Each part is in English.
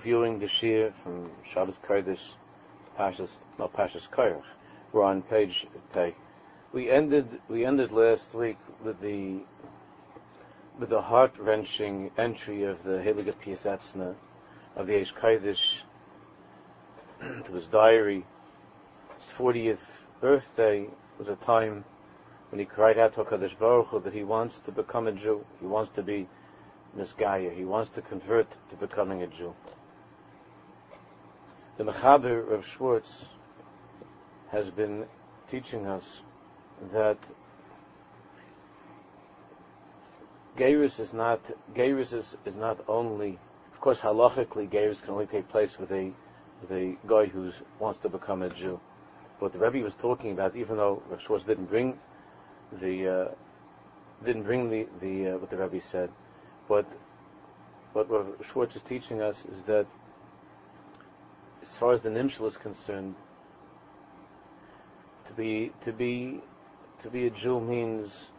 reviewing the shiur from Shabbos Kodesh, Pashas, no, Pashas Koyach. We're on page Pei. We ended, we ended last week with the, with the heart-wrenching entry of the Heilige Piasetzna of the Eish Kodesh to his diary. His 40th birthday was a time when he cried out to HaKadosh Baruch Hu that he wants to become a Jew. He wants to be Misgaya. He wants to convert to becoming a Jew. The Mechaber of Schwartz has been teaching us that Geirus is not Geirus is, is not only of course halachically Geirus can only take place with a with a guy who wants to become a Jew. What the Rebbe was talking about, even though Rav Schwartz didn't bring the uh, didn't bring the the uh, what the Rebbe said, but what Rav Schwartz is teaching us is that as far as the nimshal is concerned, to be to be to be a Jew means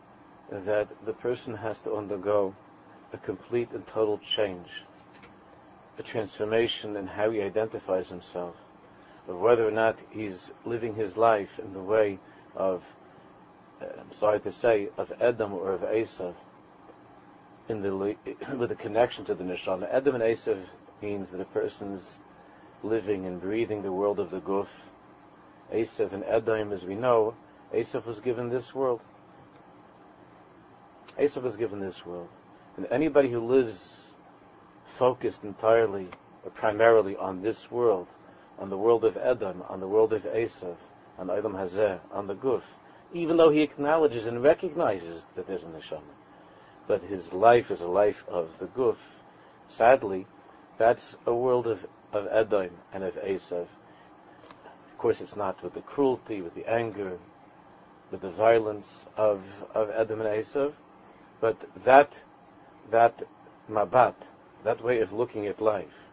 that the person has to undergo a complete and total change, a transformation in how he identifies himself, of whether or not he's living his life in the way of, uh, I'm sorry to say, of Edom or of Esav, in the with a connection to the neshama. Edom and Esav means that a person's living and breathing the world of the Guf. Esav and Edom, as we know, Esav was given this world. Esav was given this world. And anybody who lives focused entirely or primarily on this world, on the world of Edom, on the world of Esav, on Edom Hazeh, on the Guf, even though he acknowledges and recognizes that there's a neshama, but his life is a life of the Guf, sadly, that's a world of, of Edom and of Esav. Of course, it's not with the cruelty, with the anger, with the violence of, of Edom and Esav, but that, that mabat, that way of looking at life,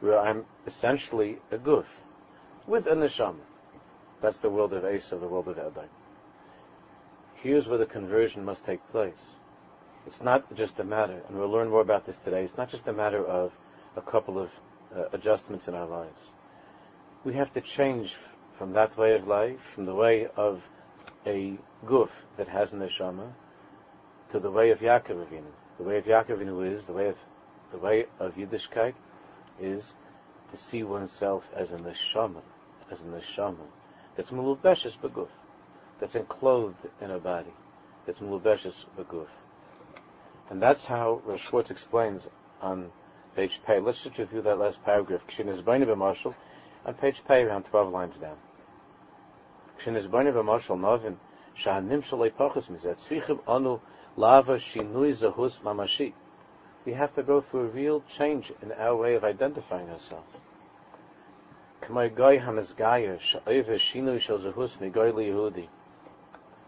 where I'm essentially a guf, with a neshama, that's the world of Esav, the world of Edom. Here's where the conversion must take place. It's not just a matter, and we'll learn more about this today, it's not just a matter of a couple of Uh, adjustments in our lives. We have to change from that way of life, from the way of a guf that has neshama, to the way of Yaakov Avinu. The way of Yaakov Avinu is the way of the way of Yiddishkeit is to see oneself as a neshama, as a neshama that's mulubeshes beguf, that's enclosed in a body, that's mulubeshes beguf, and that's how Rav Schwartz explains on page Pei. Let's just review that last paragraph. Kshin is b'marshal on page Pei, around twelve lines down. Kshin is b'marshal novin shahanim shalei pachas mizet tzvichim anu lava shinui zahus mamashi. We have to go through a real change in our way of identifying ourselves.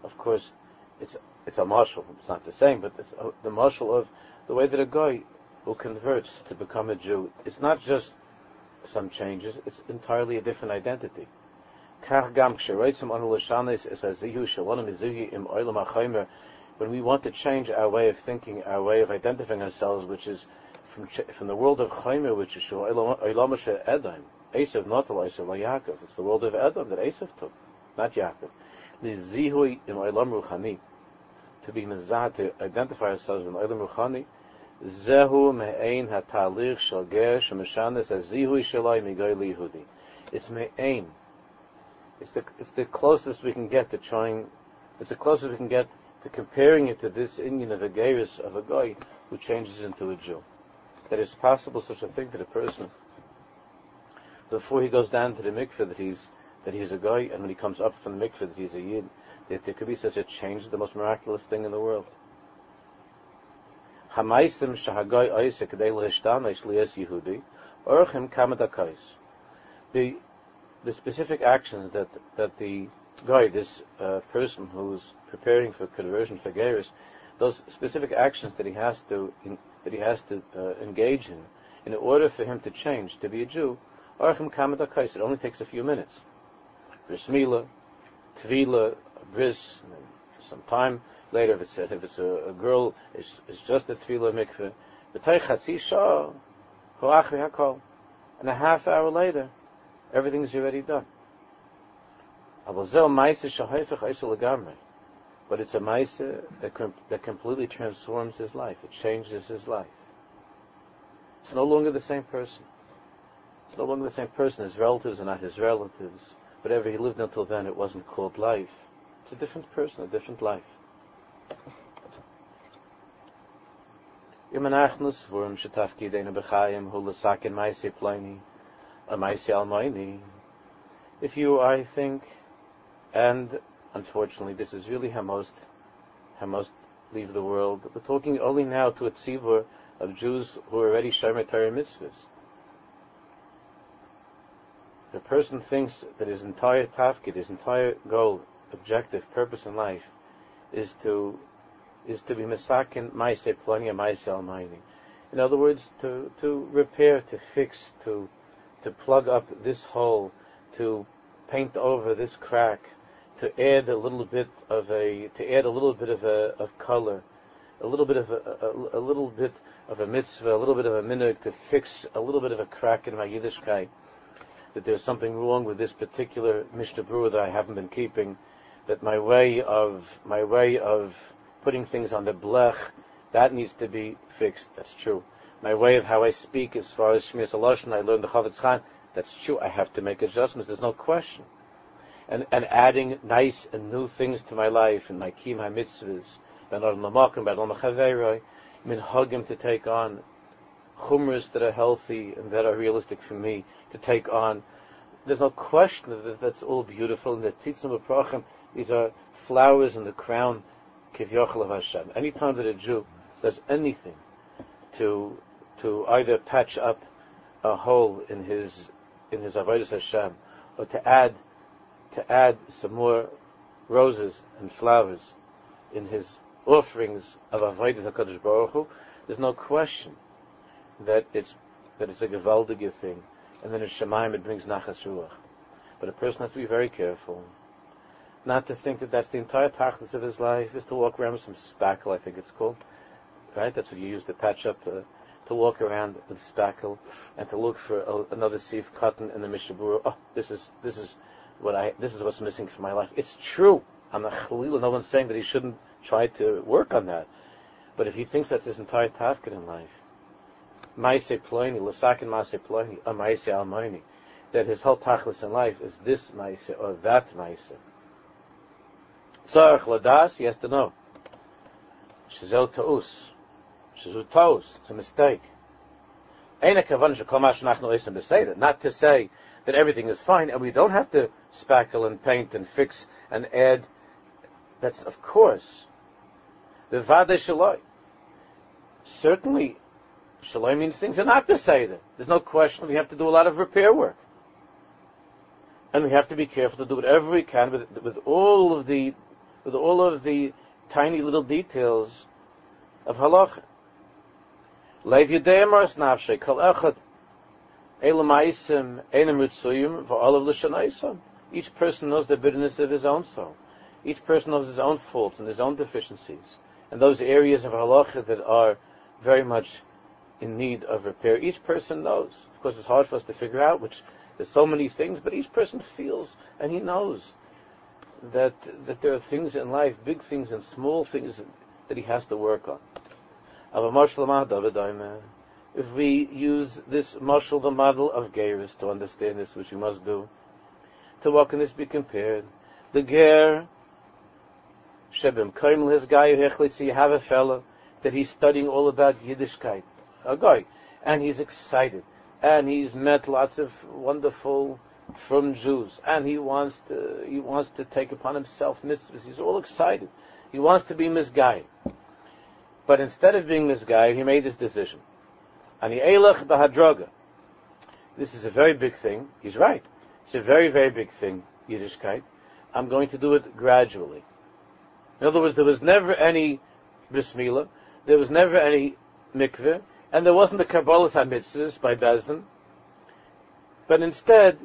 Of course, it's it's a marshal. It's not the same, but it's a, the marshal of the way that a guy who converts to become a Jew. It's not just some changes; it's entirely a different identity when we want to change our way of thinking, our way of identifying ourselves, which is from from the world of Chaimer, which is Eilamashe Edom, Esav not Esav Yaakov. It's the world of Edom that Esav took, not Yaakov. To be mizah, to identify ourselves in Eilam Ruchani, Zehu me'ein ha'talich shel ger migoy liyehudi. It's me'ein. It's the, it's the closest we can get to trying, it's the closest we can get to comparing it to this inyan of a Geirus of a guy who changes into a Jew. That it's possible such a thing that a person, before he goes down to the mikveh, that he's that he's a guy, and when he comes up from the mikveh, that he's a yid. That there could be such a change, the most miraculous thing in the world. Yehudi, kamadakais. The the specific actions that that the guy, this uh, person who's preparing for conversion for Geirus, those specific actions that he has to in, that he has to uh, engage in, in order for him to change to be a Jew, Kamadakais, it only takes a few minutes. Tvila, Bris, some time later, if it's a, if it's a, a girl, it's, it's just a Tvila mikveh. B'tay chatzi shah, hakol. and a half hour later, everything's already done. But it's a maisa that, that completely transforms his life. It changes his life. It's no longer the same person. It's no longer the same person. His relatives are not his relatives. Whatever he lived until then, it wasn't called life. It's a different person, a different life. If you, I think, and unfortunately, this is really how most, how most leave the world. We're talking only now to a tzibur of Jews who are already Shomer Torah mitzvahs. A person thinks that his entire tafkid, his entire goal, objective, purpose in life is to is to be misakin maise plania maise almighty. In other words, to, to repair, to fix, to to plug up this hole, to paint over this crack, to add a little bit of a to add a little bit of a of color, a little bit of a, a, a little bit of a mitzvah, a little bit of a minhag to fix a little bit of a crack in my Yiddishkeit, that there's something wrong with this particular Mishnah Berurah that I haven't been keeping, that my way of my way of putting things on the blech, that needs to be fixed. That's true. My way of how I speak, as far as Shmiras Halashon, I learned the Chofetz Chaim. That's true. I have to make adjustments. There's no question and, and adding nice and new things to my life and my kim mitzvahs, ben olam lamakim, ben olam chaveroi, minhagim to take on, chumras that are healthy and that are realistic for me to take on. There's no question that that's all beautiful and the tzitzim aprachim, these are flowers in the crown, kivyochel of Hashem. Anytime that a Jew does anything to to either patch up a hole in his in his avodas Hashem or to add to add some more roses and flowers in his offerings of Avodah HaKadosh Baruch Hu, there's no question that it's that it's a gewaldige thing, and then in Shemaim it brings nachas ruach. But a person has to be very careful, not to think that that's the entire tachlis of his life is to walk around with some spackle, I think it's called, right? That's what you use to patch up, uh, to walk around with spackle, and to look for a, another sieve cotton in the mishabura. Oh, this is this is what I this is what's missing from my life. It's true. I'm a chalila. No one's saying that he shouldn't try to work on that. But if he thinks that's his entire tafkid in life, Maise Ploini, Lasakin Maise Ploini, a Maise Almoini, that his whole tachlis in life is this Maise or that Maise. Tzarech Ladas, he has to know. Shizel Ta'us. Shizel Ta'us. It's a mistake. Not to say that everything is fine and we don't have to spackle and paint and fix and add. That's, of course, the Vade Shaloi. Certainly, Shaloi means things are not Beseder. There's no question we have to do a lot of repair work. And we have to be careful to do whatever we can with, with all of the, with all of the tiny little details of halacha. Lev Yudei Mars Nafshe, Kol Echad each person knows the bitterness of his own soul. Each person knows his own faults and his own deficiencies, and those areas of halacha that are very much in need of repair. Each person knows. Of course, it's hard for us to figure out, which there's so many things, but each person feels and he knows that that there are things in life, big things and small things that he has to work on if we use this marshal, the model of Geirus, to understand this, which we must do. To what can this be compared? The Ger, Shebim Kaimel, his guy, you have a fellow that he's studying all about Yiddishkeit, a guy, and he's excited, and he's met lots of wonderful from Jews, and he wants to he wants to take upon himself mitzvahs. He's all excited. He wants to be misguided. But instead of being misguided, he made this decision. And the Eilach Bahadroga. This is a very big thing. He's right. It's a very, very big thing, Yiddishkeit. I'm going to do it gradually. In other words, there was never any bris milah, there was never any mikveh, and there wasn't the Kabbalah HaMitzvahs by Bezdin. But instead,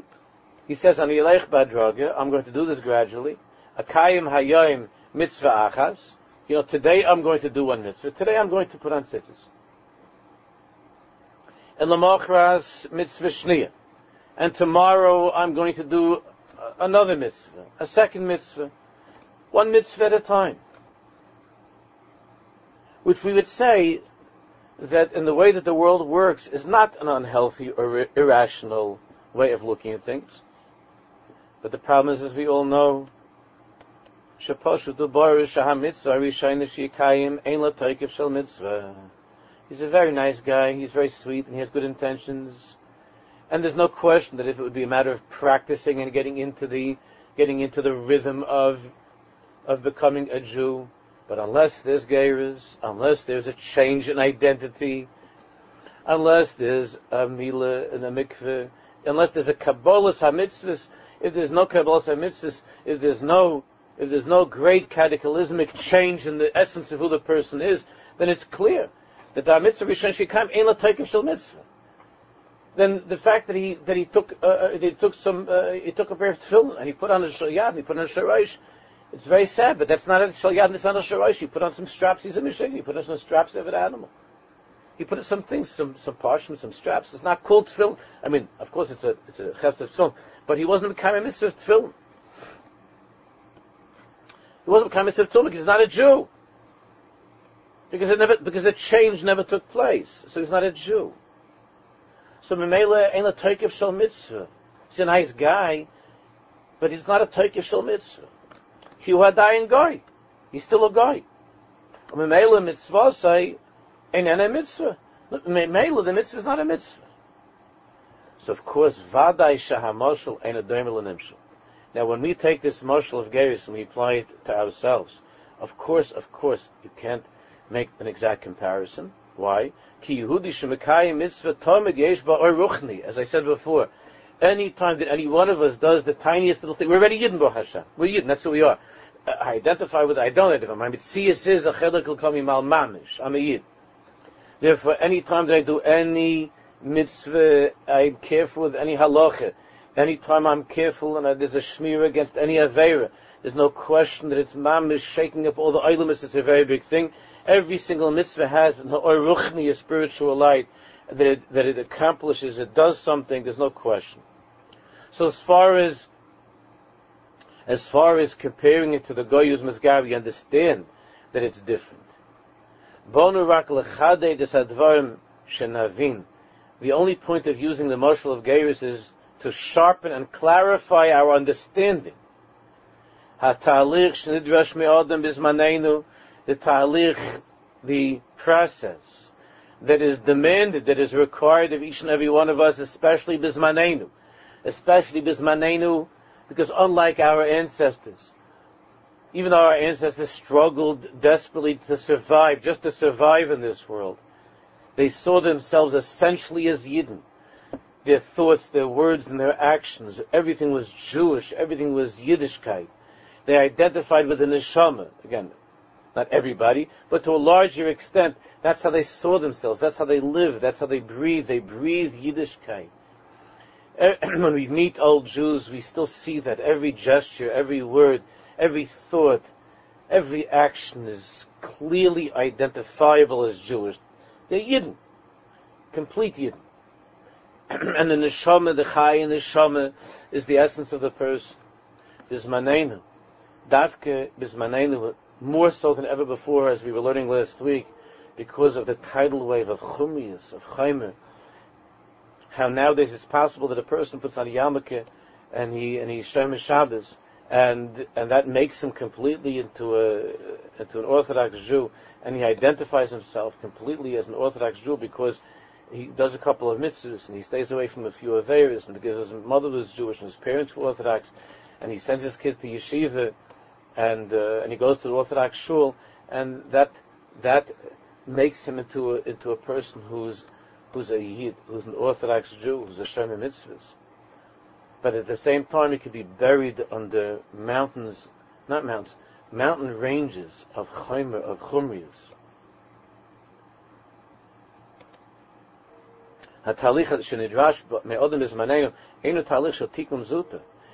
he says, I'm going to do this gradually. Akayim Mitzvah Achas. You know, today I'm going to do one mitzvah. Today I'm going to put on tzitzis. and lamachras mitzvah shniya. And tomorrow I'm going to do another mitzvah, a second mitzvah, one mitzvah at a time. Which we would say that in the way that the world works is not an unhealthy or irrational way of looking at things. But the problem is, as we all know, He's a very nice guy, he's very sweet, and he has good intentions. And there's no question that if it would be a matter of practicing and getting into the getting into the rhythm of of becoming a Jew, but unless there's geirus, unless there's a change in identity, unless there's a mila and a mikveh, unless there's a kabbalah hamitzvahs, if there's no kabbalah hamitzvahs, if there's no if there's no great cataclysmic change in the essence of who the person is, then it's clear that the mitzvah rishon shikam ein la shel mitzvah. Then the fact that he that he took uh, uh he took some uh, he took a pair of tefillin and he put on a shalyad and he put on a sharash, it's very sad, but that's not a shalyad and it's not a sharash. He put on some straps. He's a mishig. He put on some straps of an animal. He put some things, some some parchment, some straps. It's not called tefillin. I mean, of course, it's a it's a chefs tefillin, but he wasn't a mitzvah tefillin. He wasn't becoming Mitzvah Tumah because he's not a Jew. Because it never, because the change never took place. So he's not a Jew. So Memela ain't a Turkish Shal Mitzvah. He's a nice guy, but he's not a Turkish Shal Mitzvah. He had dying guy. He's still a guy. Memela Mitzvah say, ain't a Mitzvah. Memela, the Mitzvah is not a Mitzvah. So of course, Vadai Shahamoshel ain't a Doimel. Now, when we take this marshal of Geirus and we apply it to ourselves, of course, of course, you can't make an exact comparison. Why? Ki Yehudi mitzvah tomid yesh ruchni. As I said before, any time that any one of us does the tiniest little thing, we're already Yidden Baruch Hashem. We're Yidden, that's who we are. I identify with, I don't identify. My mitzias is a chelik kami mal mamish. I'm a Yid. Therefore, any time that I do any mitzvah, I'm careful with any halacha. Anytime I'm careful and there's a shmir against any avera, there's no question that it's mamish shaking up all the elements. It's a very big thing. Every single mitzvah has an oruchni, a spiritual light that it, that it accomplishes. It does something. There's no question. So as far as as far as comparing it to the goyus masgar, we understand that it's different. The only point of using the marshal of Geirus is to sharpen and clarify our understanding. The talich, the process that is demanded, that is required of each and every one of us, especially bismanenu, especially bismanenu, because unlike our ancestors, even though our ancestors struggled desperately to survive, just to survive in this world, they saw themselves essentially as Yidden their thoughts, their words, and their actions. Everything was Jewish. Everything was Yiddishkeit. They identified with the neshama. Again, not everybody, but to a larger extent, that's how they saw themselves. That's how they live. That's how they breathe. They breathe Yiddishkeit. when we meet old Jews, we still see that every gesture, every word, every thought, every action is clearly identifiable as Jewish. They're Yidden. Complete Yidden. and the neshama, the chai the neshama is the essence of the person. Bismanenu. Davke bismanenu, more so than ever before, as we were learning last week, because of the tidal wave of chumius, of chaimer. How nowadays it's possible that a person puts on a yarmulke and he and he shemesh Shabbos, and and that makes him completely into a into an Orthodox Jew, and he identifies himself completely as an Orthodox Jew because he does a couple of mitzvahs and he stays away from a few averis and because his mother was Jewish and his parents were Orthodox. And he sends his kid to yeshiva and uh, and he goes to the Orthodox shul. And that that makes him into a, into a person who's who's a yid, who's an Orthodox Jew, who's a shomer mitzvahs. But at the same time, it could be buried under mountains, not mountains, mountain ranges of chaymer, of chumrius.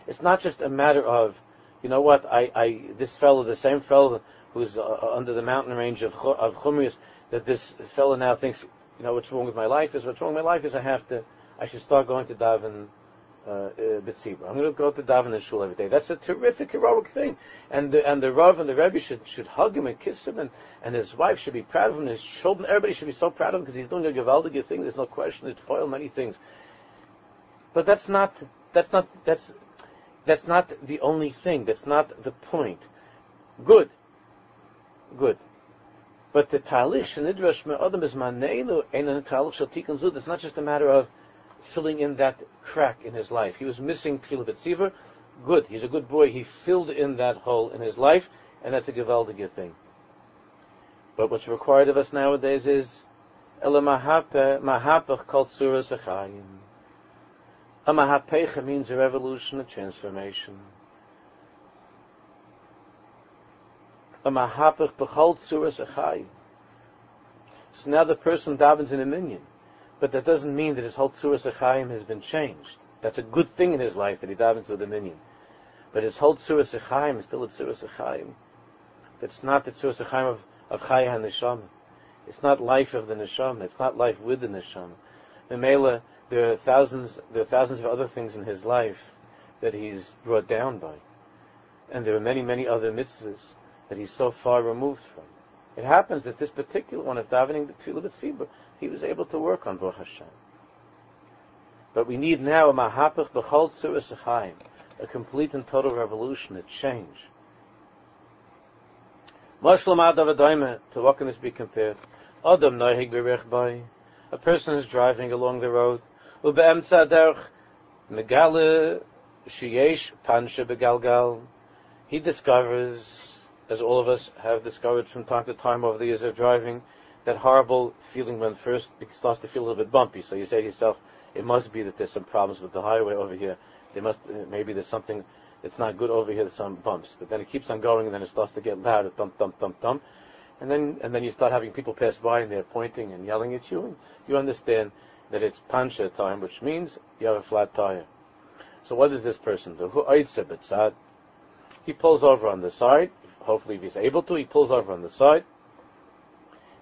It's not just a matter of, you know what, I, I this fellow, the same fellow who's uh, uh under the mountain range of, of Chumrius, that this fellow now thinks you know, what's wrong with my life is, what's wrong with my life is I have to, I should start going to daven uh, uh, I'm going to go to daven in shul every day. That's a terrific, heroic thing. And the, and the Rav and the Rebbe should, should hug him and kiss him, and, and his wife should be proud of him, and his children, everybody should be so proud of him because he's doing a gewaldige thing. There's no question. It's spoil many things. But that's not, that's not, that's, that's not the only thing. That's not the point. Good. Good. But the talish and shenidrash me'adam is maneinu ein an talich shel zud. It's not just a matter of filling in that crack in his life. He was missing tefillah b'tziva. Good. He's a good boy. He filled in that hole in his life, and that's a gewaldige thing. But what's required of us nowadays is ela mahapach kol tzuras achayim. A mahapecha means a revolution, a transformation. A mahapach b'chol tzuras achayim. So now the person davens in a minyan. But that doesn't mean that his whole Tzuras Echaim has been changed. That's a good thing in his life that he davens with a minyan. But his whole Tzuras Echaim is still a Tzuras Echaim. That's not the Tzuras Echaim of, of Chaya HaNeshama. It's not life of the Neshama. It's not life with the Neshama. Memela, there are thousands, there are thousands of other things in his life that he's brought down by. And there are many, many other mitzvahs that he's so far removed from. It happens that this particular one of davening the Tefillah B'tzibur he was able to work on Baruch Hashem. But we need now a mahapach b'chol tzuras a complete and total revolution, a change. To what can this be compared? Adam noihig b'rechbai. A person is driving along the road. Ube'emtza derch megale sheyesh pansha begalgal. He discovers, as all of us have discovered from time to time over the years of driving, that horrible feeling when first it starts to feel a little bit bumpy. So you say to yourself, it must be that there's some problems with the highway over here. There must uh, maybe there's something that's not good over here. There's some bumps, but then it keeps on going, and then it starts to get louder, thump, thump, thump, thump, and then and then you start having people pass by and they're pointing and yelling at you, and you understand that it's pancha time, which means you have a flat tire. So what does this person do? He pulls over on the side. Hopefully, if he's able to, he pulls over on the side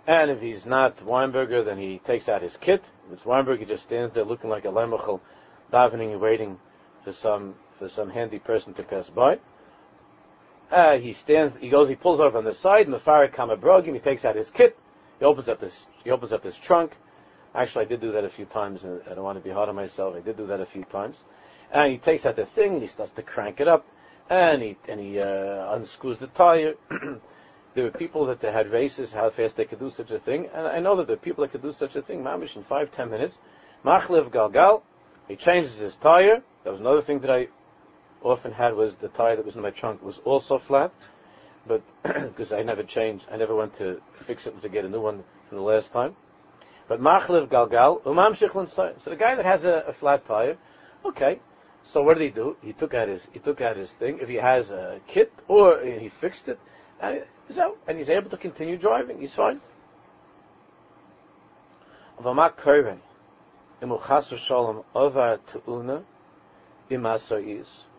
and if he's not Weinberger, then he takes out his kit. If it's Weinberger, he just stands there looking like a lemachel, davening and waiting for some for some handy person to pass by. Uh, he stands, he goes, he pulls over on the side, and the fire kamabrogim, he takes out his kit, he opens up his, he opens up his trunk. Actually, I did do that a few times, and I don't want to be hard on myself. I did do that a few times. And he takes out the thing, and he starts to crank it up, and he, and he, uh, unscrews the tire, there were people that they had races how fast they could do such a thing, and I know that there are people that could do such a thing, mamish, in five, ten minutes. Machlev Galgal, he changes his tire. That was another thing that I often had was the tire that was in my trunk was also flat, but because I never changed, I never went to fix it to get a new one from the last time. But Machlev Galgal, Umam So the guy that has a, a flat tire, okay, so what did he do? He took out his he took out his thing. If he has a kit or he fixed it, out, and he's able to continue driving. He's fine.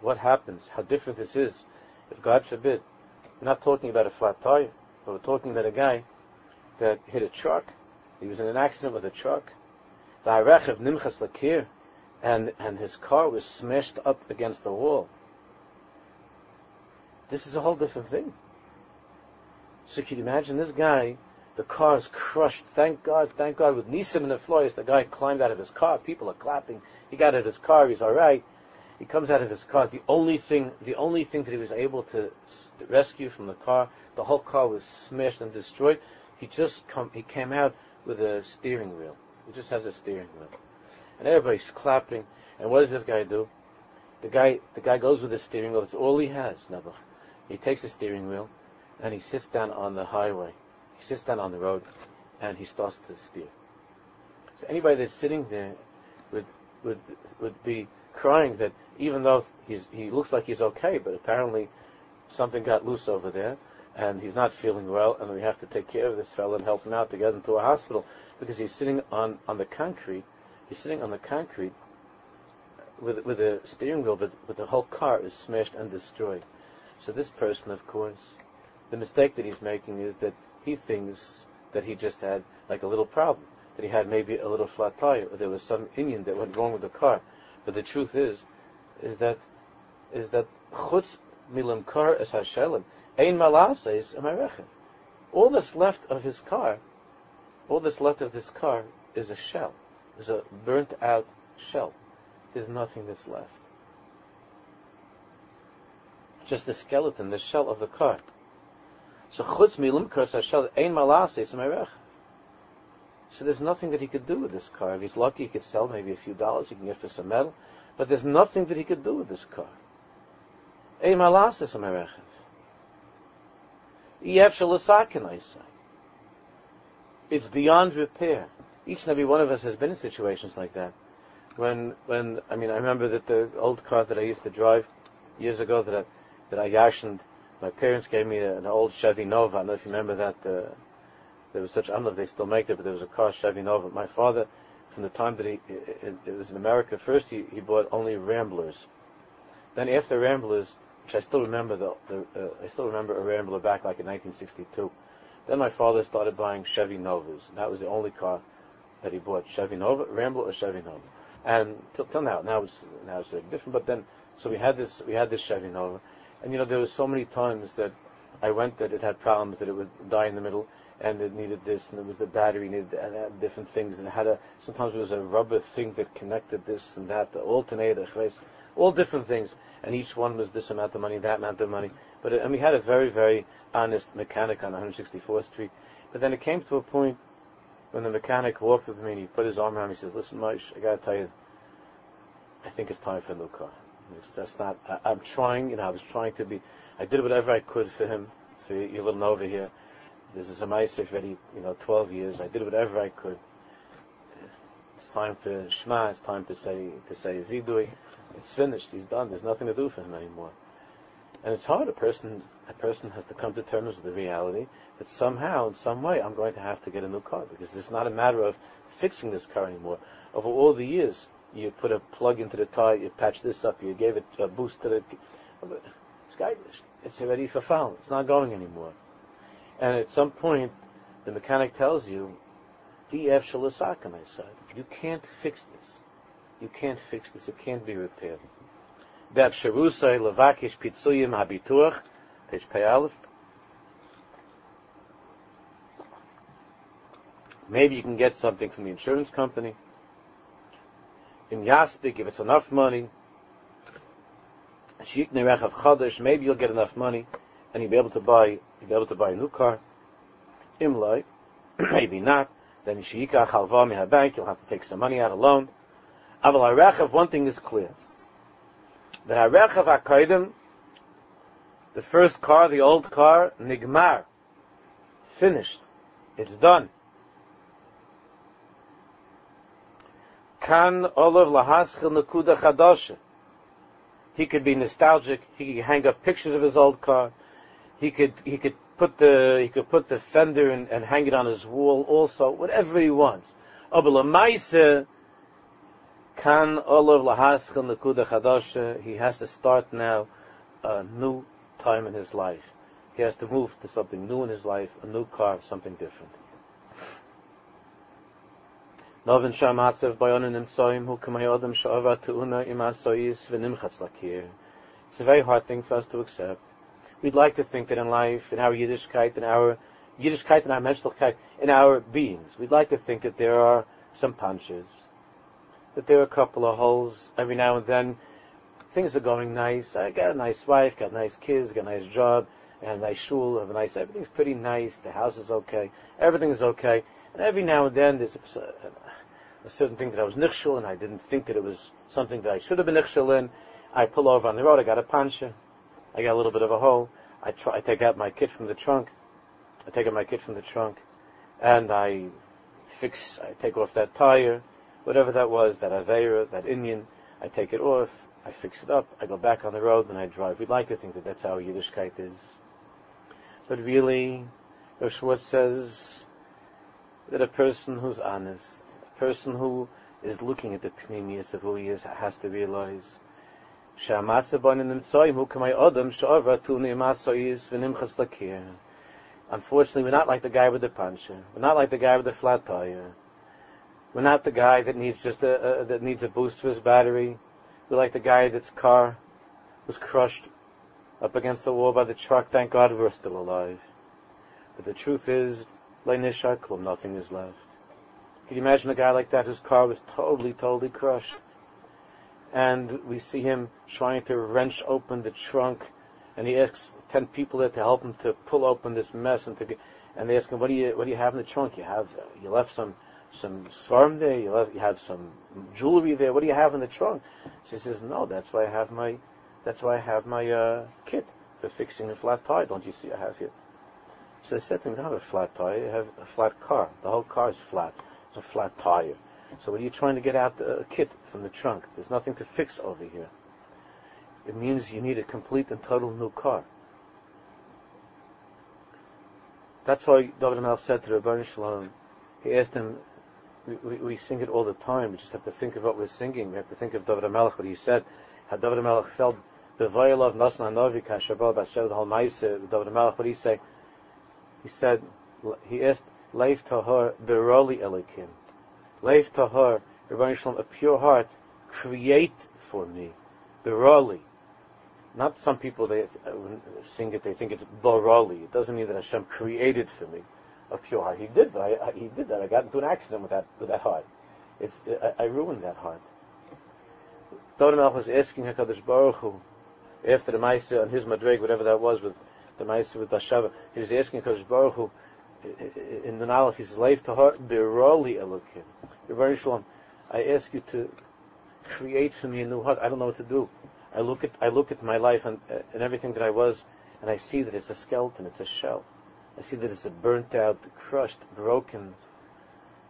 What happens? How different this is. If God forbid, we're not talking about a flat tire, but we're talking about a guy that hit a truck. He was in an accident with a truck. The of nimchas lakir, and and his car was smashed up against the wall. This is a whole different thing. So can you imagine this guy? The car is crushed. Thank God, thank God. With Nisim and the Floyd, the guy climbed out of his car. People are clapping. He got out of his car. He's all right. He comes out of his car. The only thing, the only thing that he was able to rescue from the car, the whole car was smashed and destroyed. He just come, he came out with a steering wheel. He just has a steering wheel, and everybody's clapping. And what does this guy do? The guy, the guy goes with the steering wheel. That's all he has. Nebuch. He takes the steering wheel and he sits down on the highway. He sits down on the road, and he starts to steer. So anybody that's sitting there would would would be crying that even though he looks like he's okay, but apparently something got loose over there, and he's not feeling well, and we have to take care of this fellow and help him out to get him to a hospital because he's sitting on, on the concrete. He's sitting on the concrete with with a steering wheel, but, but the whole car is smashed and destroyed. So this person, of course, the mistake that he's making is that he thinks that he just had like a little problem. that he had maybe a little flat tire, or there was some inyan that went wrong with the car. But the truth is, is that, is that chutz milim kar es hashelim, ein malases amarechem. All that's left of his car, all that's left of this car is a shell, is a burnt out shell. There's nothing that's left. Just the skeleton, the shell of the car. So there's nothing that he could do with this car. If he's lucky, he could sell maybe a few dollars. He can get for some metal. But there's nothing that he could do with this car. Ein malas is my rech. Iev shalosakin isai. It's beyond repair. Each and every one of us has been in situations like that. When, when I mean, I remember that the old car that I used to drive years ago that I, that I yashned, my parents gave me an old Chevy Nova. I don't know if you remember that. Uh, there was such, I don't know if they still make it, but there was a car, Chevy Nova. My father, from the time that he, it, it was in America, first he, he bought only Ramblers. Then after Ramblers, which I still remember, the, the uh, I still remember a Rambler back like in 1962. Then my father started buying Chevy Novas. And that was the only car that he bought, Chevy Nova, Rambler or Chevy Nova. And till, till now, now it's now it's different. But then, so we had this we had this Chevy Nova, and you know there was so many times that I went that it had problems that it would die in the middle, and it needed this, and it was the battery needed and had different things, and it had a sometimes it was a rubber thing that connected this and that, the alternator, all different things, and each one was this amount of money, that amount of money. But it, and we had a very very honest mechanic on 164th Street. But then it came to a point when the mechanic walked with me and he put his arm around me. He says, "Listen, Moshe, I gotta tell you, I think it's time for a new car. It's, that's not. I, am trying. You know, I was trying to be. I did whatever I could for him, for your little Nova here." This is a Maaseh already, you know, 12 years. I did whatever I could. It's time for Shema. It's time to say to say Vidui. It's finished. He's done. There's nothing to do for him anymore. And it's hard. A person a person has to come to terms with the reality that somehow, in some way, I'm going to have to get a new car because it's not a matter of fixing this car anymore. Over all the years, you put a plug into the tire, you patch this up, you gave it a boost to the. It's It's already for It's not going anymore. And at some point, the mechanic tells you, DF shalasakan, I said. You can't fix this. You can't fix this. It can't be repaired. Bev sharusai levakish pitzuyim habituach, page pay. Maybe you can get something from the insurance company. In Yaspik, if it's enough money, maybe you'll get enough money and you'll be able to buy you'll be able to buy a new car. Imlai, maybe not. Then Shika Chalva Miha bank, you'll have to take some money out of loan. Aval Harechav, one thing is clear. The Harechav HaKaidim, the first car, the old car, Nigmar, finished. It's done. Kan Olav Chadasha. He could be nostalgic. He could hang up pictures of his old car. He could he could put the he could put the fender and, and hang it on his wall also, whatever he wants. Kan olav lahaschel nekuda chadasha. He has to start now a new time in his life. He has to move to something new in his life, a new car, something different. Kamayodam sha'ava v'nimchatz lakir. It's a very hard thing for us to accept we'd like to think that in life, in our Yiddishkeit, in our Yiddishkeit, in our Menschlichkeit, in our beings, we'd like to think that there are some punches, that there are a couple of holes every now and then. Things are going nice. I got a nice wife, got nice kids, got a nice job, and a nice shul, have a nice. Everything's pretty nice. The house is okay. Everything's okay. And every now and then there's a, a certain thing that I was nichshul and I didn't think that it was something that I should have been nichshul in. I pull over on the road. I got a pancha. I got a little bit of a hole. I try, I take out my kit from the trunk. I take out my kit from the trunk, and I fix. I take off that tire, whatever that was, that Avera, that inyan. I take it off. I fix it up. I go back on the road and I drive. We'd like to think that that's how Yiddishkeit is, but really, Schwartz says that a person who's honest, a person who is looking at the penimius of who he is, has to realize Unfortunately, we're not like the guy with the puncher. We're not like the guy with the flat tire. We're not the guy that needs just a, a that needs a boost for his battery. We're like the guy that's car was crushed up against the wall by the truck. Thank God we're still alive. But the truth is, nothing is left. Can you imagine a guy like that whose car was totally, totally crushed? And we see him trying to wrench open the trunk, and he asks ten people there to help him to pull open this mess, and to get, and they ask him, "What do you, what do you have in the trunk? You have, you left some, some svarm there. You, left, you have some jewelry there. What do you have in the trunk?" She says, "No, that's why I have my, that's why I have my uh, kit for fixing a flat tire. Don't you see I have here?" So they said to him, "You don't have a flat tire. You have a flat car. The whole car is flat." a flat tire. So when you're trying to get out a kit from the trunk, there's nothing to fix over here. It means you need a complete and total new car. That's why David Melch said to Rabbi Shalom, he asked him, we, we, we, sing it all the time, we just have to think of what we're singing. We have to think of David Melch, what he said. How David Melch felt, Bevayalav Nasna Novi Kashabal Bashev the Halmaise, David Melch, what he say? He said, he asked, Leif tahor beroli elikim. Leif tahor, Rabbi Shalom, a pure heart, create for me. Beroli. Not some people, they sing it, they think it's boroli. It doesn't mean that Hashem created for me a pure heart. He did, but I, I, he did that. I got into an accident with that, with that heart. It's, I, I ruined that heart. David was asking HaKadosh Baruch Hu, after the Maisa and his Madrig, whatever that was with the Maisa with Bashava, he was asking HaKadosh Baruch Hu, in the Aleph, he says, Leif Tahar Biroli Elokim. Rebbe Shalom, I ask you to create for me a new heart. I don't know what to do. I look at I look at my life and, uh, and everything that I was, and I see that it's a skeleton, it's a shell. I see that it's a burnt out, crushed, broken,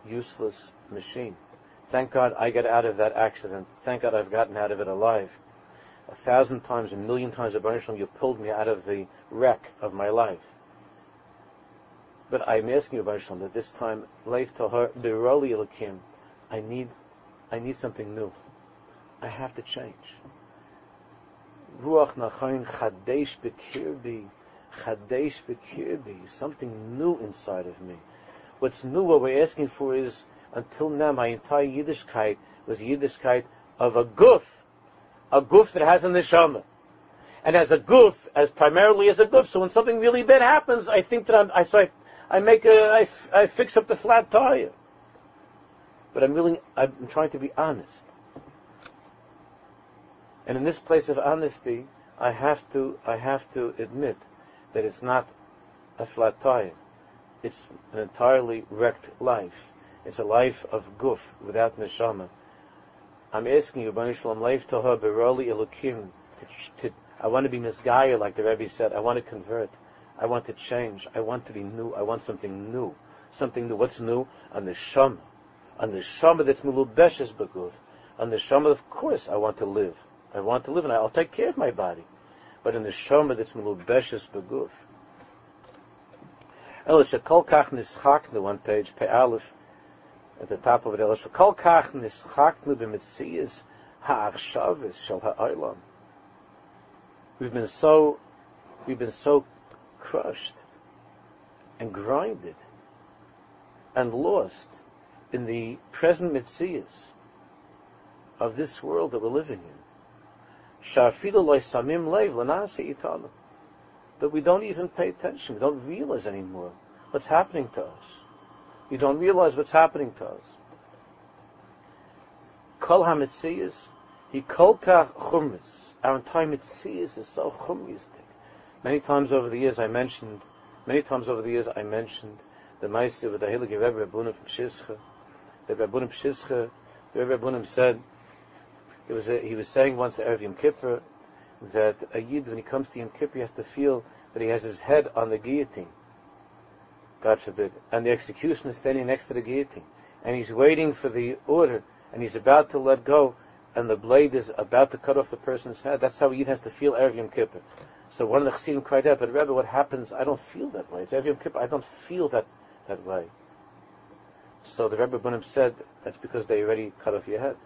useless machine. Thank God I got out of that accident. Thank God I've gotten out of it alive. A thousand times, a million times, Rebbe Shalom, you pulled me out of the wreck of my life. But I'm asking you, Baruch that this time, Leif Tahar Biroli Lakim, I need, I need something new. I have to change. Ruach Nachayin Chadesh Bekirbi, Chadesh Bekirbi, something new inside of me. What's new, what we're asking for is, until now, my entire Yiddishkeit was Yiddishkeit of a guf, a goof that has a neshama and as a goof, as primarily as a goof. So when something really bad happens, I think that I'm, I, so I I make a, I, I fix up the flat tire. But I'm willing, I'm trying to be honest. And in this place of honesty, I have to, I have to admit that it's not a flat tire. It's an entirely wrecked life. It's a life of goof without neshama. I'm asking you, Bani Shalom, life to her, beroli elokim, I want to be misgaya, like the Rebbe said. I want to convert. I want to change. I want to be new. I want something new. Something new. What's new? On the shama. On the shama that's mulubeshes baguf. On the shama, of course, I want to live. I want to live and I'll take care of my body. But in the shama that's mulubeshes baguf. El shekol kach nischaknu, one page, pe aleph, at the top of it, kach nischaknu ha'achshavis shel. We've been so, we've been so crushed and grinded and lost in the present mitzias of this world that we're living in. That we don't even pay attention. We don't realize anymore what's happening to us. We don't realize what's happening to us. Kol ha-mitzias, he kol kach chumris. Our entire mitzias is so chumristic. Many times over the years I mentioned, many times over the years I mentioned the Maisa with the Heilige Rebbe Rabbunim from Shischa. The Rabbunim Shischa, the Rebbe Rabbunim said, it was a, he was saying once at Yom Kippur that a Yid, when he comes to Yom Kippur, he has to feel that he has his head on the guillotine. God forbid. And the executioner is standing next to the guillotine. And he's waiting for the order, and he's about to let go, and the blade is about to cut off the person's head. That's how Yid has to feel Erev Yom Kippur. So one of the Chassidim cried out, but Rebbe, what happens? I don't feel that way. It's every Yom Kippur. I don't feel that, that way. So the Rebbe Bunim said, that's because they already cut off your head.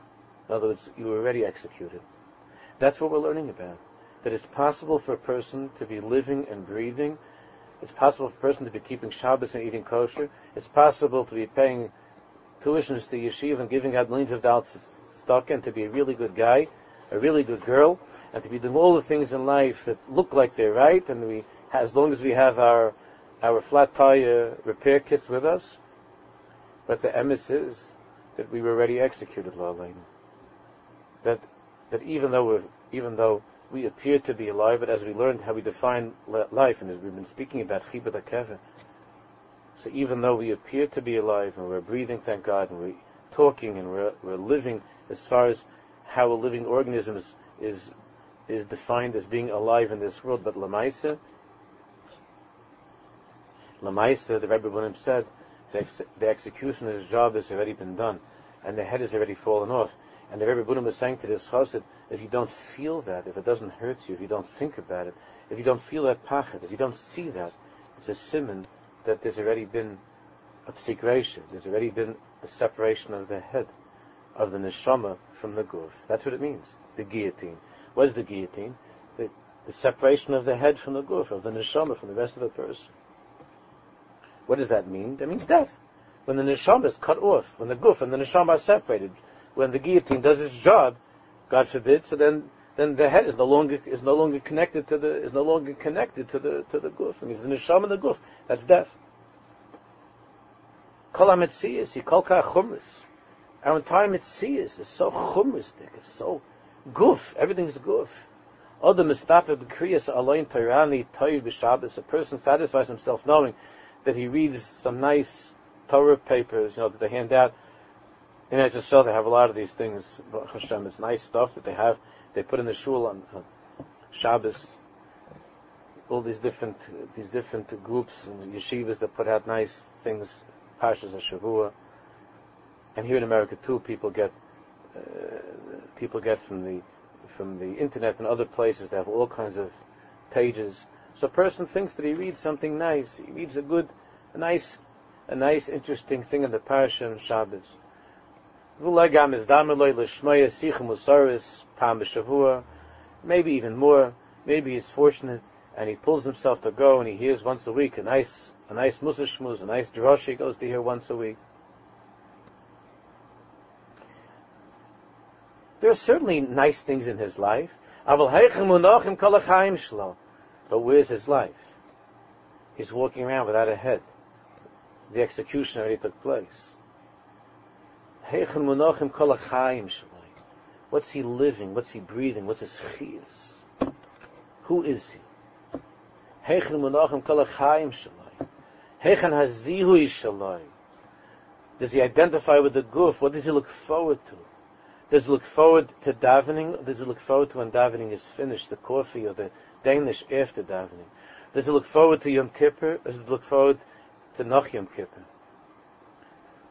In other words, you were already executed. That's what we're learning about. That it's possible for a person to be living and breathing. It's possible for a person to be keeping Shabbos and eating kosher. It's possible to be paying tuitions to yeshiva and giving out millions of dollars to stock and to be a really good guy, a really good girl, and to be doing all the things in life that look like they're right, and we, as long as we have our our flat tire repair kits with us, but the emes is that we were already executed, La'alein. That that even though we even though we appear to be alive, but as we learned how we define life, and as we've been speaking about chibud akeva, so even though we appear to be alive and we're breathing, thank God, and we're talking and we're, we're living as far as how a living organism is, is, is defined as being alive in this world, but Lamaisa, Lamaisa, the Rebbe Bunim said, the, ex- the executioner's job has already been done, and the head has already fallen off. And the Rebbe Bunim was saying to this chassid, if you don't feel that, if it doesn't hurt you, if you don't think about it, if you don't feel that pachad, if you don't see that, it's a simon that there's already been a psikration, there's already been a separation of the head, of the neshama from the guf. That's what it means, the guillotine. What is the guillotine? The, the separation of the head from the guf, of the neshama from the rest of the person. What does that mean? That means death. When the neshama is cut off, when the guf and the neshama are separated, when the guillotine does its job, God forbid, so then then the head is no longer is no longer connected to the is no longer connected to the to the guf. It means the neshama and the guf. That's death. Kol ha-metzias, kol chumris. Our entire metzias is so chumristic. It's so guf. Everything's guf. Other mistape b'kriyas aloin toirani toir b'shabbos. A person satisfies himself knowing that he reads some nice Torah papers, you know, that they hand out. In Eretz Yisrael, they have a lot of these things. Hashem, it's nice stuff that they have they put in the shul on Shabbos. All these different these different groups and yeshivas that put out nice things, Pashas Shavua. And here in America too, people get uh, people get from the from the internet and other places. They have all kinds of pages. So a person thinks that he reads something nice. He reads a good, a nice, a nice, interesting thing in the Parsha and Shabbos. Maybe even more. Maybe he's fortunate and he pulls himself to go and he hears once a week a nice, a nice musa shmuz, a nice drosh he goes to hear once a week. There are certainly nice things in his life. But where's his life? He's walking around without a head. The execution already took place. What's he living? What's he breathing? What's his chiyas? Who is he? Does he identify with the goof? What does he look forward to? Does he look forward to davening? does he look forward to when davening is finished, the coffee or the Danish after davening? Does he look forward to Yom Kippur? Does he look forward to Noch Yom Kippur?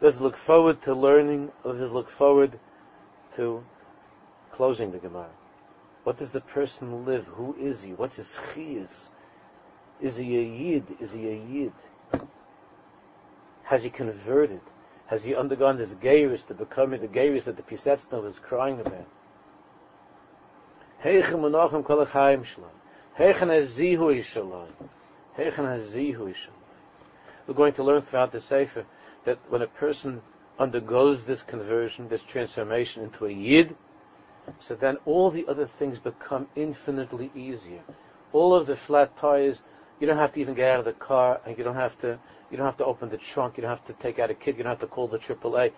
Does look forward to learning, does look forward to closing the Gemara? What does the person live? Who is he? What's his chiyas? Is he a yid? Is he a yid? Has he converted? Has he undergone this geirus to become the geirus that the Pisetzna was crying about? Heichem unochem kol shalom. Heichen hazihu. Heichen hazihu. We're going to learn throughout the Sefer that when a person undergoes this conversion, this transformation into a yid, so then all the other things become infinitely easier. All of the flat tires, you don't have to even get out of the car, and you don't have to, you don't have to open the trunk, you don't have to take out a kid, you don't have to call the AAA.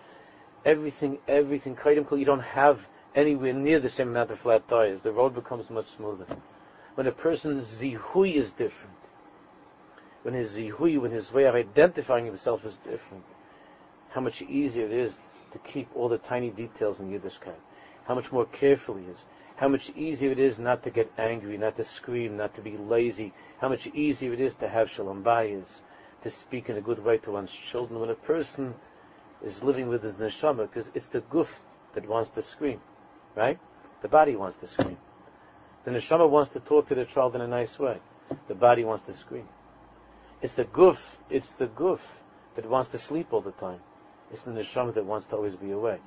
Everything, everything, you don't have anywhere near the same amount of flat tires. The road becomes much smoother. When a person's zihui is different, when his zihui, when his way of identifying himself is different, how much easier it is to keep all the tiny details in Yiddishkeit. How much more careful he is. How much easier it is not to get angry, not to scream, not to be lazy. How much easier it is to have shalom bayis, to speak in a good way to one's children. When a person is living with his neshama, because it's the guf that wants to scream, right? The body wants to scream. The neshama wants to talk to the child in a nice way. The body wants to scream. It's the goof, it's the goof that wants to sleep all the time. It's the neshama that wants to always be awake.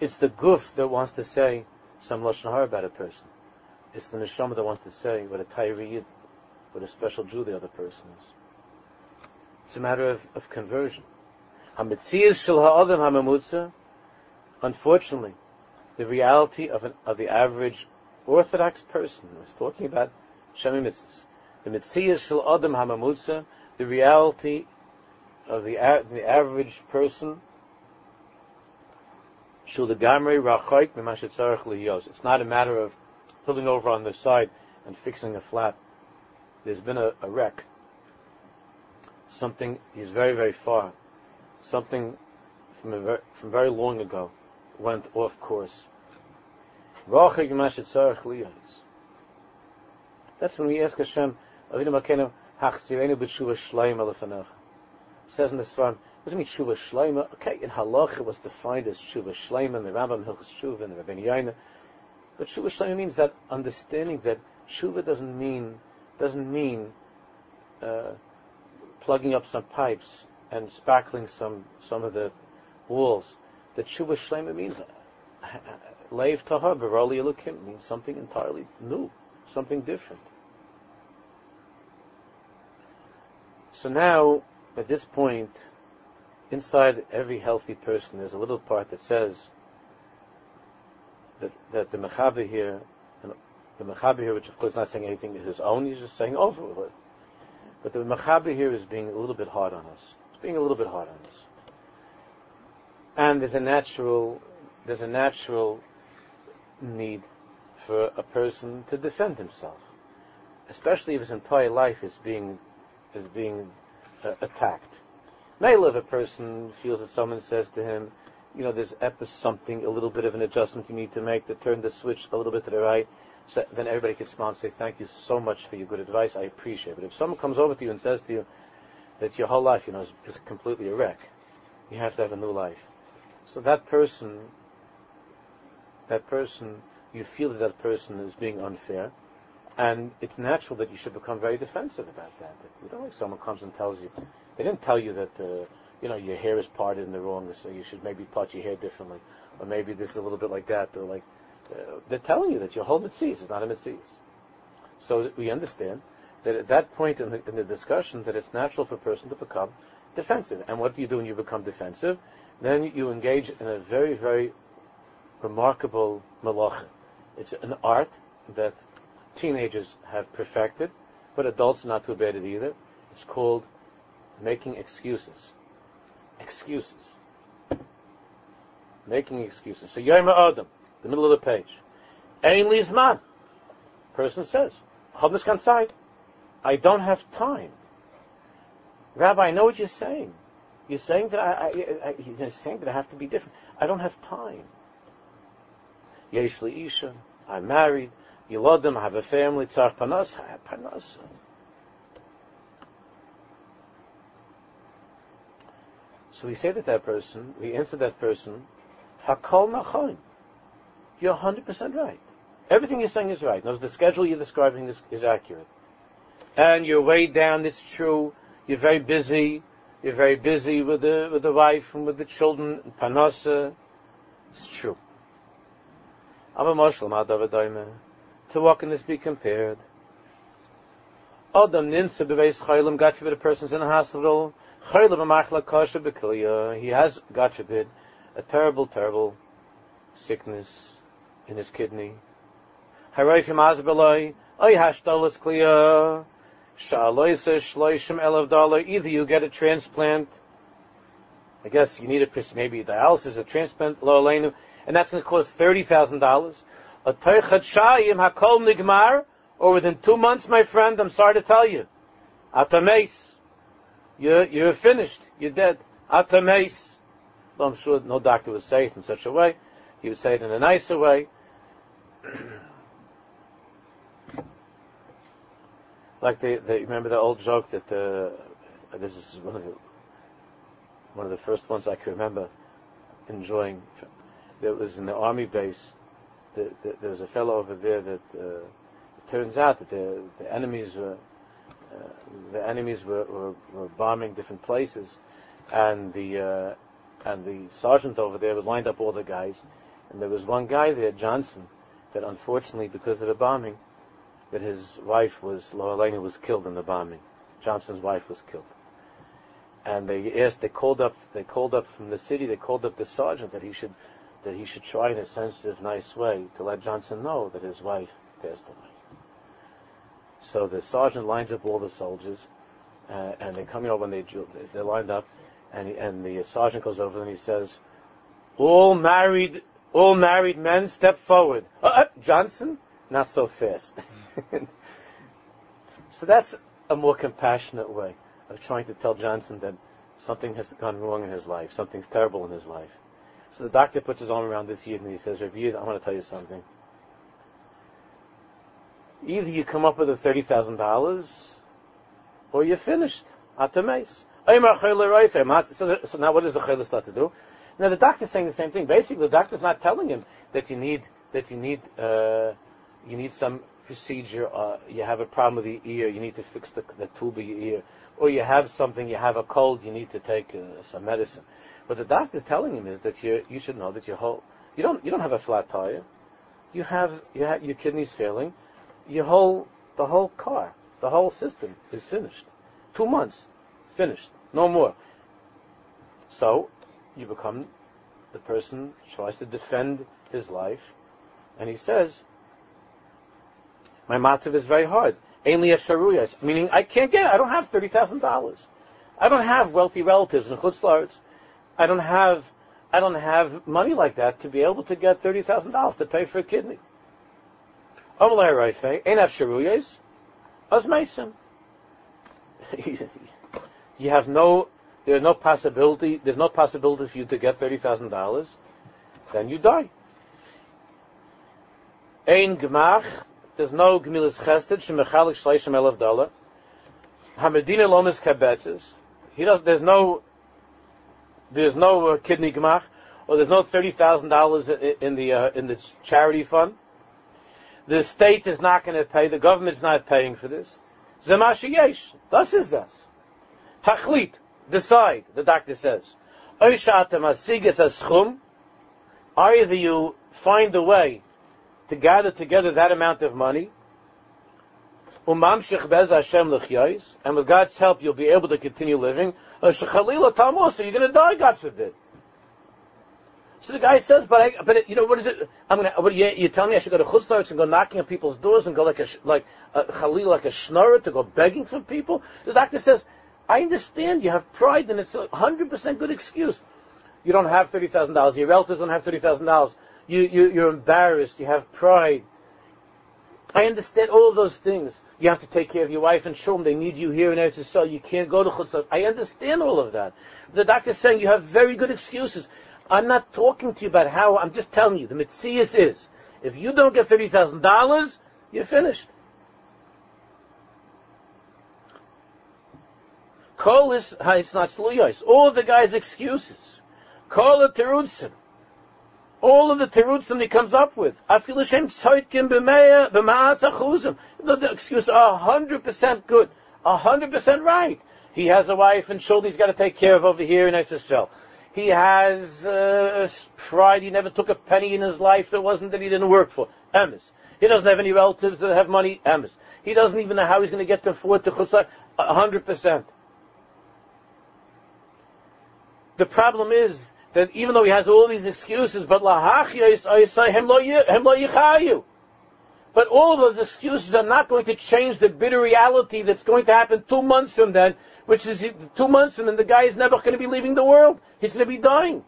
It's the guf that wants to say some lashon hara about a person. It's the neshama that wants to say what a tayriyid, what a special Jew the other person is. It's a matter of, of conversion. Ha'adam. Unfortunately, the reality of, an, of the average Orthodox person, was talking about Shemi Mitzvahs, the Mitzias shel adam hamamutza, the reality of the, the average person. It's not a matter of pulling over on the side and fixing a flat. There's been a, a wreck. Something is very, very far. Something from, a, from very long ago went off course. That's when we ask Hashem, Says in the Svarim, what does it mean tshuva shleima? Okay, in halach it was defined as tshuva shleima, in the Rambam Hilchas Tshuva, in the Rabbeinu Yaina. But tshuva shleima means that understanding that tshuva doesn't mean, doesn't mean, uh, plugging up some pipes and spackling some, some of the walls. That tshuva shleima means Leiv Tahar Baroli Elokim means something entirely new, something different. So now, at this point, inside every healthy person, there's a little part that says that, that the Mechaber here, the Mechaber here, which of course is not saying anything his own, he's just saying oh, over with. But the Mechaber here is being a little bit hard on us. It's being a little bit hard on us. And there's a natural, there's a natural need for a person to defend himself, especially if his entire life is being is being uh, attacked. Maybe if a person feels that someone says to him, you know, there's something, a little bit of an adjustment you need to make to turn the switch a little bit to the right, so then everybody can smile and say, thank you so much for your good advice, I appreciate it. But if someone comes over to you and says to you that your whole life, you know, is, is completely a wreck, you have to have a new life. So that person that person, you feel that that person is being unfair, and it's natural that you should become very defensive about that. that you don't like someone comes and tells you, they didn't tell you that, uh, you know, your hair is parted in the wrong, so you should maybe part your hair differently, or maybe this is a little bit like that, or like, uh, they're telling you that your whole mitzvah is not a mitzvah. So we understand that at that point in the, in the discussion, that it's natural for a person to become defensive. And what do you do when you become defensive? Then you engage in a very, very remarkable malacha. It's an art that teenagers have perfected, but adults not too bad at either. It's called making excuses. Excuses. Making excuses. So Yom Adam, the middle of the page. Ein Lizman. Person says, Chavnis Kansai, I don't have time. Rabbi, I know what you're saying. You're saying that I, I, I, you're saying that I have to be different. I don't have time. Yesh Isha, I'm married, Yilodim, I have a family, Tzar Panas, Panas. So we say to that person, we answer that person, Hakol Nachon. You're 100% right. Everything you're saying is right. Notice the schedule you're describing is, is accurate. And you're way down, it's true. You're very busy. You're very busy with the, with the wife and with the children, Panasa. It's true. To what can this be compared? Adam ninsa beveis chaylim, God forbid a person's in a hospital, chaylim amachla kasha bekilya, he has, God forbid, a terrible, terrible sickness in his kidney. Harayfim azbeloi, oy hashtalas kliya, sha'aloisa shloishim elav dollar, either you get a transplant, I guess you need a, maybe dialysis, a transplant, lo and that's going to cost $30,000. A Teichad Shayim Hakol Nigmar, or within two months, my friend, I'm sorry to tell you, Atameis, you're, you're finished, you're dead. Atameis. Well, I'm sure no doctor would say it in such a way. He would say it in a nicer way. like the, the, remember the old joke that uh, this is one of the one of the first ones I can remember enjoying there was in the army base, the, the, there was a fellow over there that uh, it turns out that the, the enemies were uh, the enemies were, were, were, bombing different places, and the uh, and the sergeant over there had lined up all the guys, and there was one guy there, Johnson, that unfortunately because of the bombing, that his wife was Loelena was killed in the bombing. Johnson's wife was killed. and they asked, they called up, they called up from the city, they called up the sergeant that he should, that he should try in a sensitive, nice way to let Johnson know that his wife passed away. So the sergeant lines up all the soldiers, uh, and they come, you know, when they they're lined up, and he, and the sergeant goes over them and he says, "All married, all married men, step forward." Uh, uh, Johnson, not so fast. so that's a more compassionate way of trying to tell Johnson that something has gone wrong in his life, something's terrible in his life. So the doctor puts his arm around this Yid and he says, Rabbi Yid, I want to tell you something. Either you come up with the $30,000 or you're finished. So, so now what does the chayla start to do? Now the doctor's saying the same thing. Basically, the doctor's not telling him that you need that you need uh, you need some procedure. Uh, you have a problem with the ear. You need to fix the, the tube of your ear, or you have something. You have a cold. You need to take uh, some medicine. What the doctor is telling him is that you you should know that your whole you don't you don't have a flat tire. You have you have your kidneys failing. Your whole the whole car, the whole system is finished. Two months, finished, no more. So, you become the person tries to defend his life, and he says, "My matzav is very hard. Meaning I can't get. I don't have thirty thousand dollars. I don't have wealthy relatives in chutzlaritz. I don't have. I don't have money like that to be able to get thirty thousand dollars to pay for a kidney. You have no, there's no possibility, there's no possibility for you to get $30,000, then you die. Ein Gemach, there's no Gemilas Chesed, Shemechalik Shleishim Elef Dollar. Hamedina Lomis Kabetzes. He does, there's no, there's no uh, kidney Gemach, or there's no $30,000 in the, uh, in the charity fund. The state is not going to pay, the government's not paying for this. Zemashi yesh. Das is das. Tachlit. Decide, the doctor says. Either you find a way to gather together that amount of money, and with God's help you'll be able to continue living, or you're going to die, God forbid. So the guy says, but I, but you know, what is it? I'm gonna, what, you, you tell me I should go to chutzlaritz and go knocking on people's doors and go like a, like, a chalil, like a schnorrer to go begging for people? The doctor says, I understand you have pride and it's a hundred percent good excuse. You don't have thirty thousand dollars. Your relatives don't have thirty thousand dollars. You, you, you're embarrassed. You have pride. I understand all of those things. You have to take care of your wife and children. They need you here in Eretz Yisrael. You can't go to Chutzlah. I understand all of that. The doctor's saying you have very good excuses. I'm not talking to you about how, I'm just telling you, the Mitzias is, if you don't get $30,000, you're finished. Call this, it's not sluyos. All the guy's excuses. Call it terutzim. All of the terutzim he comes up with. Achuzim. The excuses are 100% good. 100% right. He has a wife and children he's got to take care of over here in Eretz he has uh, pride. He never took a penny in his life. that wasn't that he didn't work for. Emes. He doesn't have any relatives that have money. Emes. He doesn't even know how he's going to get to afford to chutzah. hundred percent. The problem is that even though he has all these excuses, but. But all of those excuses are not going to change the bitter reality that's going to happen two months from then which is two months, from then the guy is never going to be leaving the world. He's going to be dying.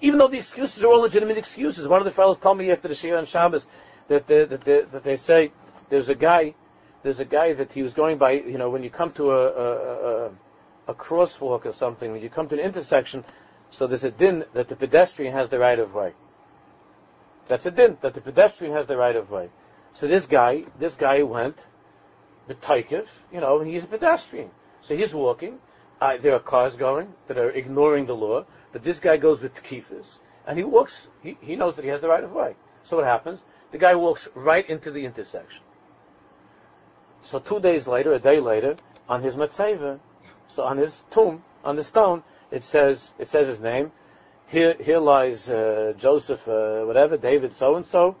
Even though the excuses are all legitimate excuses. One of the fellows told me after the Shiur on Shabbos that, the, that, that they say there's a guy, there's a guy that he was going by, you know, when you come to a, a, a, a crosswalk or something, when you come to an intersection, so there's a din that the pedestrian has the right of way. That's a din, that the pedestrian has the right of way. So this guy, this guy went, the taikif, you know, he's a pedestrian. So he's walking. Uh, there are cars going that are ignoring the law, but this guy goes with kifis, and he walks. He, he knows that he has the right of way. So what happens? The guy walks right into the intersection. So two days later, a day later, on his matzeva, so on his tomb, on the stone, it says it says his name. Here, here lies uh, Joseph, uh, whatever, David, so and so.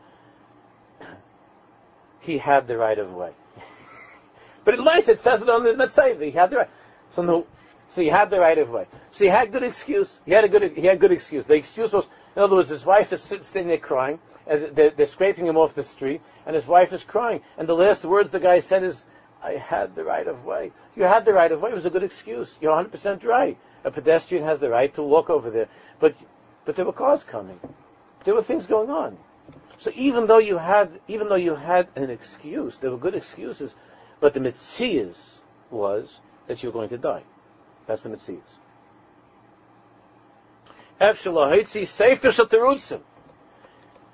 He had the right of way. But in life, it says it on the Metzayv. He had the right. So no, So he had the right of way. So he had good excuse. He had a good he had good excuse. The excuse was, in other words, his wife is sitting there crying, and they're, they're scraping him off the street, and his wife is crying. And the last words the guy said is, "I had the right of way." You had the right of way. It was a good excuse. You're 100 percent right. A pedestrian has the right to walk over there, but but there were cars coming. There were things going on. So even though you had even though you had an excuse, there were good excuses, but the mitzias was that you were going to die. That's the Metzias.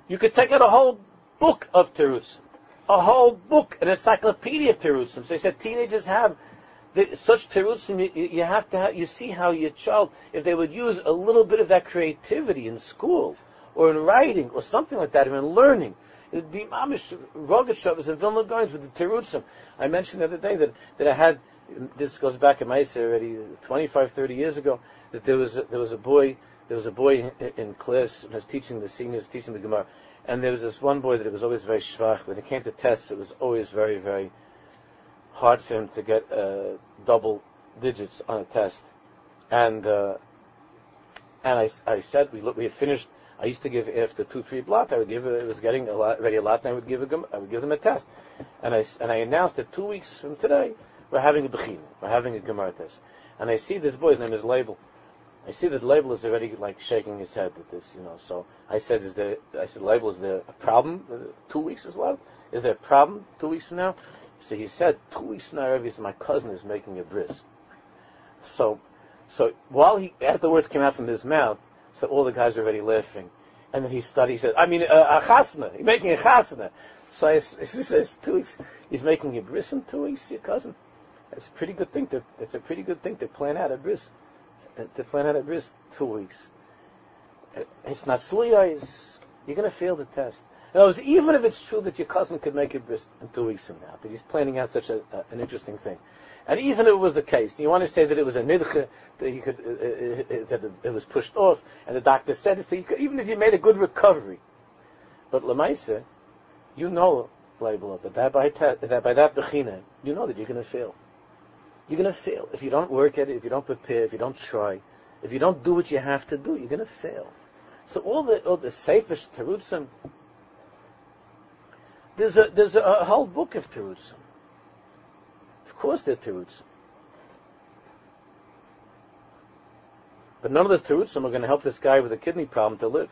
You could take out a whole book of Terutzim. A whole book, an encyclopedia of Terutzim. So they said teenagers have the, such Terutzim, you, you, have to have, you see how your child, if they would use a little bit of that creativity in school, or in writing, or something like that, or in learning, it'd be mamish, Rogatshavas and Vilna Goins with the Terutzim. I mentioned the other day that, that I had this goes back in Maisa already 25, 30 years ago, that there was a, there was a boy there was a boy in, in class and was teaching the seniors teaching the Gemara, and there was this one boy that it was always very schwach. When it came to tests, it was always very very hard for him to get uh, double digits on a test, and uh, and I, I said we look, we had finished. I used to give after two three block. I would give it was getting a lot, ready a lot, and I would give a, I would give them a test, and I and I announced that two weeks from today we're having a Bechina. We're having a Gemara test. And I see this boy's name is Label. I see that Label is already like shaking his head at this, you know. So I said, is there, I said, Label, is there a problem? Two weeks is left? Is there a problem two weeks from now? So he said, two weeks now, my cousin is making a bris. So, so while he, as the words came out from his mouth, so all the guys were already laughing. And then he started, he said, I mean, uh, a chasna. He's making a chasna. So he says, two weeks, he's making a bris in two weeks, your cousin. That's a pretty good thing to. that's a pretty good thing to plan out a bris. Uh, to plan out a bris two weeks. Uh, it's not sliyos. You're going to fail the test. In other words, even if it's true that your cousin could make a bris in two weeks from now, that he's planning out such a, uh, an interesting thing, and even if it was the case, you want to say that it was a nidche, that could, uh, uh, that it was pushed off, and the doctor said it, so could, even if you made a good recovery, but lemaisa, you know, label that by, that by that bechina, you know that you're going to fail you're going to fail. If you don't work at it, if you don't prepare, if you don't try, if you don't do what you have to do, you're going to fail. So all the all the safest terutzim, there's a there's a, whole book of terutzim. Of course, they're terutzim, but none of those terutzim are going to help this guy with a kidney problem to live.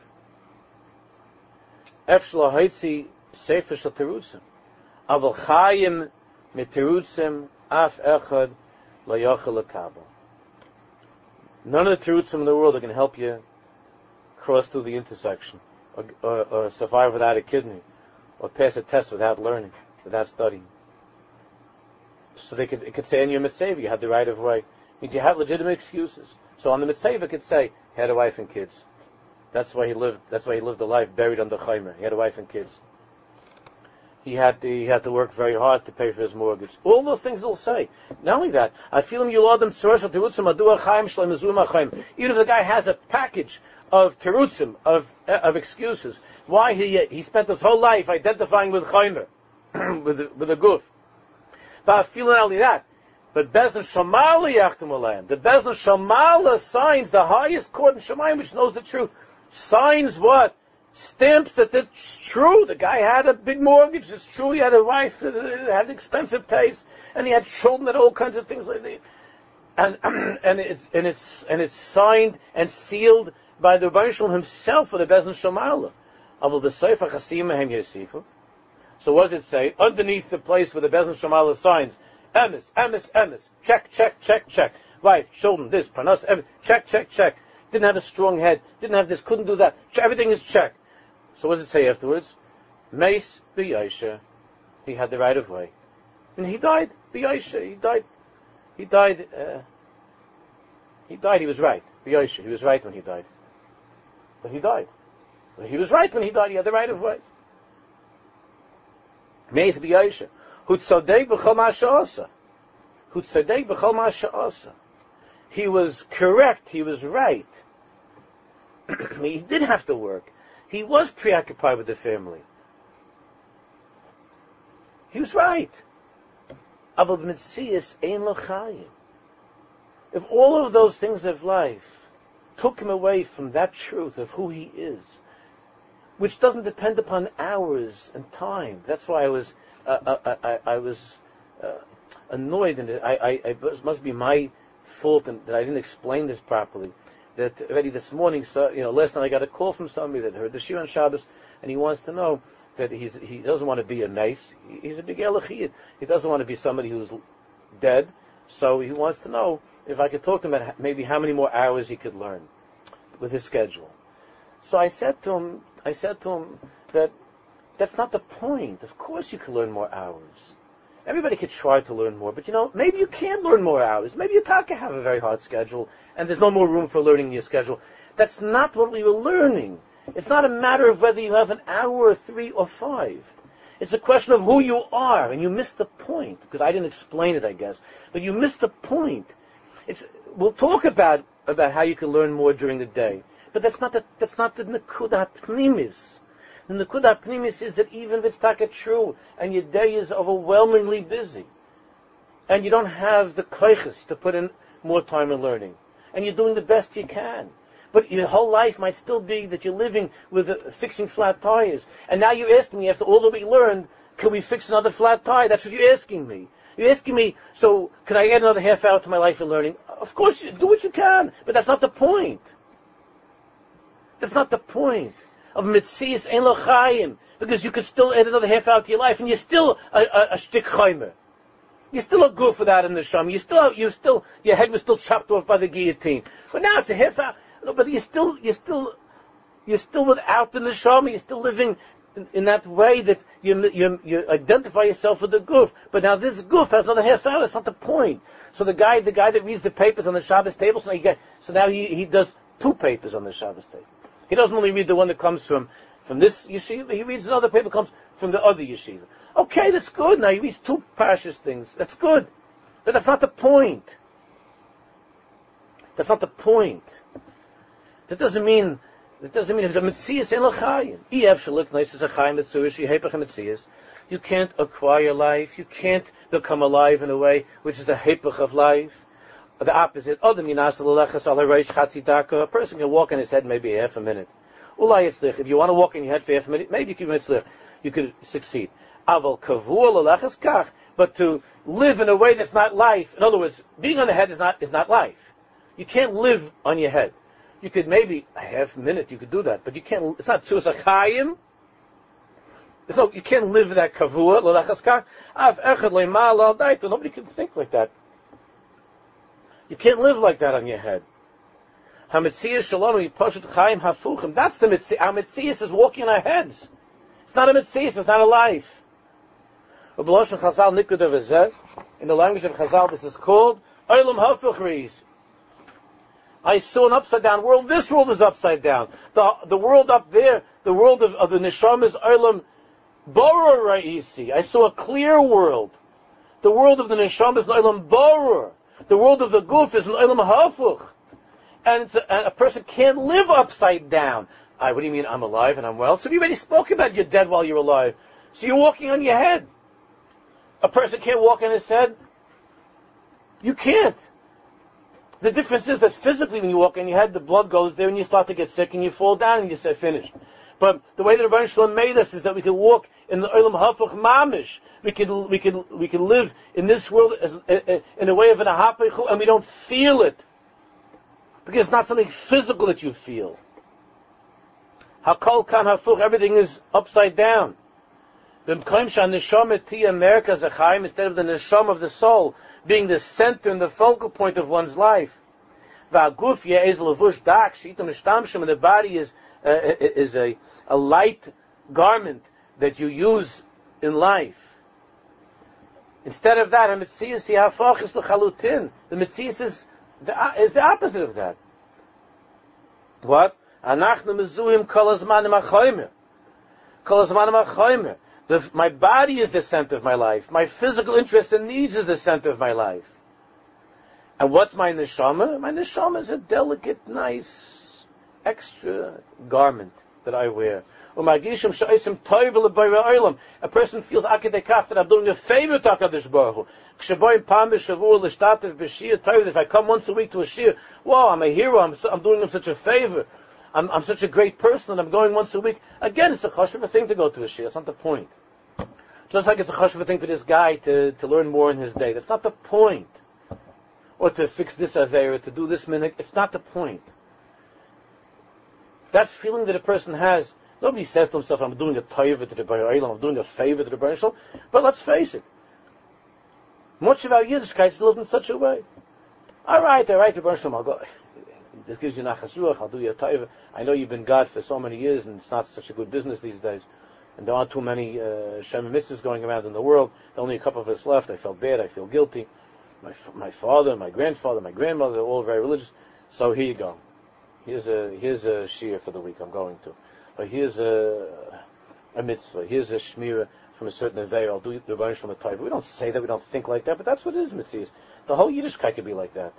Efshla haitzi sefer terutzim, aval chayim mit terutzim af echad None of the truths in the world are going to help you cross through the intersection, or, or, or, survive without a kidney, or pass a test without learning, without studying. So they could, it could say in your mitzvah, you had the right of way. It means you had legitimate excuses. So on the mitzvah, it could say, he had a wife and kids. That's why he lived, that's why he lived a life buried under chaymer. He had a wife and kids he had to, he had to work very hard to pay for his mortgage. All those things he'll say. Not only that, I feel him yuladim Even if the guy has a package of terutzim, of, of excuses, why he, he spent his whole life identifying with chaymer, with, the, with the goof. But I feel only that, but Bezdin Shamala Yachtim Alayim. The Bezdin Shamala signs the highest court in Shemayim, which knows the truth. Signs what? stamps that it's true. The guy had a big mortgage. It's true. He had a wife that had expensive taste, and he had children that all kinds of things like that. And and it's and it's and it's signed and sealed by the Rebbe himself for the Bezin Shomala. So what does it say? Underneath the place where the Bezin Shomala signs, emes, emes, emes, check, check, check, check. Wife, children, this, panas, check, check, check. Didn't have a strong head. Didn't have this. Couldn't do that. Everything is check. So what does it say afterwards? Mace b'yaisha. He had the right of way. And he died. B'yaisha. He died. He died. Uh, he died. He was right. B'yaisha. He was right when he died. But he died. But he was right when he died. He had the right of way. B'chol ma'asha'asa. B'chol ma'asha'asa. He was correct. He was right. he did have to work. He was preoccupied with the family. He was right. If all of those things of life took him away from that truth of who he is, which doesn't depend upon hours and time. That's why I was, uh, uh, uh I, I, was uh, annoyed, and I, I, it must be my fault that I didn't explain this properly. That already this morning, so, you know, last night I got a call from somebody that heard the Shiur on Shabbos, and he wants to know that he's, he doesn't want to be a nice, he's a big elachiyid. He doesn't want to be somebody who's dead, so he wants to know if I could talk to him about maybe how many more hours he could learn with his schedule. So I said to him, I said to him that that's not the point. Of course you can learn more hours. Everybody could try to learn more, but you know, maybe you can't learn more hours. Maybe you can have a very hard schedule, and there's no more room for learning in your schedule. That's not what we were learning. It's not a matter of whether you have an hour or three or five. It's a question of who you are, and you missed the point, because I didn't explain it, I guess. But you missed the point. It's, we'll talk about, about how you can learn more during the day. But that's not the, that's not the Nakudat Pnimis. The Nakudat Pnimis is that even if it's taka true, and your day is overwhelmingly busy, and you don't have the koiches to put in more time in learning, and you're doing the best you can, but your whole life might still be that you're living with uh, fixing flat tires. And now you're asking me, after all that we learned, can we fix another flat tire? That's what you're asking me. You're asking me, so can I add another half hour to my life in learning? Of course, do what you can, but that's not the point. That's not the point of mitzias ein lochayim, because you could still add another half hour to your life, and you're still a, a, a chaymer. You're still a goof without in the sham. You still, you still, your head was still chopped off by the guillotine. But now it's a half hour. No, but you're still, you're still, you're still without the neshama. You're still living in, in, that way that you, you, you identify yourself with the goof. But now this goof has another half hour. That's not the point. So the guy, the guy that reads the papers on the Shabbos table, so now, get, so now he, he does two papers on the Shabbos table. He doesn't only read the one that comes from, from this yeshiva, he reads another paper that comes from the other yeshiva. Okay, that's good. Now he reads two precious things. That's good. But that's not the point. That's not the point. That doesn't mean that doesn't mean it's a mitzias in lachayim. Ev shalik nice as a chayim mitzuish yehepach mitzias. You can't acquire life. You can't become alive in a way which is the hepach of life. The opposite. Adam yinas lelechas al reish chatzidaka. A person can walk on his head maybe half a minute. Ulay yitzlich. If you want to walk on your head for half a minute, maybe you can yitzlich. You could succeed. Aval kavur lelechas kach. But to live in a way that's not life. In other words, being on the head is not is not life. You can't live on your head. You could maybe a half minute you could do that, but you can't. It's not tzuas achayim. There's no. You can't live that kavua lolachaskar. Av echad leimal al. Nobody can think like that. You can't live like that on your head. Hamitzias shalom yipashut chayim hafuchim. That's the mitzias. Our mitzias is walking on our heads. It's not a mitzias. It's not a life. In the language of Chazal, this is called Olam. I saw an upside down world. This world is upside down. The, the world up there, the world of, of the Nisham is Olam Boror Ra'isi. I saw a clear world. The world of the Nisham is Boror. The world of the Guf is an Olam Hafuch. And, a, a person can't live upside down. I, what do you mean I'm alive and I'm well? So we already spoke about you're dead while you're alive. So you're walking on your head. A person can't walk on his head. You can't. The difference is that physically when you walk in your head, the blood goes there and you start to get sick and you fall down and you say finished. But the way that Rabbi Shalom made us is that we can walk in the Olam Hafach Mamish. We can, we can, we can live in this world as, in a way of an Ahapechu and we don't feel it. Because it's not something physical that you feel. Hakol kan hafuch, everything is upside down. Instead of the neshama of the soul, being the center and the focal point of one's life. And the body is, uh, uh, uh, is a, a light garment that you use in life. Instead of that, a mitzias yahafach the chalutin. The mitzias is the, uh, is the opposite of that. What? The, my body is the center of my life. My physical interests and needs is the center of my life. And what's my neshama? My neshama is a delicate, nice, extra garment that I wear A person feels akadekach that I'm doing a favor to HaKadosh Baruch Hu. If I come once a week to a shiur, wow, I'm a hero, I'm, so, I'm doing him such a favor. I'm, I'm such a great person and I'm going once a week. Again, it's a chashuv thing to go to a shiur. That's not the point. Just like it's a chashuv thing for this guy to, to learn more in his day. That's not the point. Or to fix this aver, to do this minute. It's not the point. That feeling that a person has Nobody says to himself, I'm doing a taiva to the Bayer I'm doing a favor to the Bayer But let's face it, much of our Yiddishkeit is lived in such a way. All right, all right, the Bayer I'll go. This gives you nachas ruach, I'll do you a taiva. I know you've been God for so many years, and it's not such a good business these days. And there aren't too many uh, Shem mitzvahs going around in the world. There are only a couple of us left. I felt bad. I feel guilty. My, my father, my grandfather, my grandmother, they're all very religious. So here you go. Here's a here's a shiur for the week I'm going to or here's a, a mitzvah, here's a shmira from a certain Aveir, I'll do the from a Taiva. We don't say that, we don't think like that, but that's what it is, mitzvahs. The whole Yiddishkeit could be like that.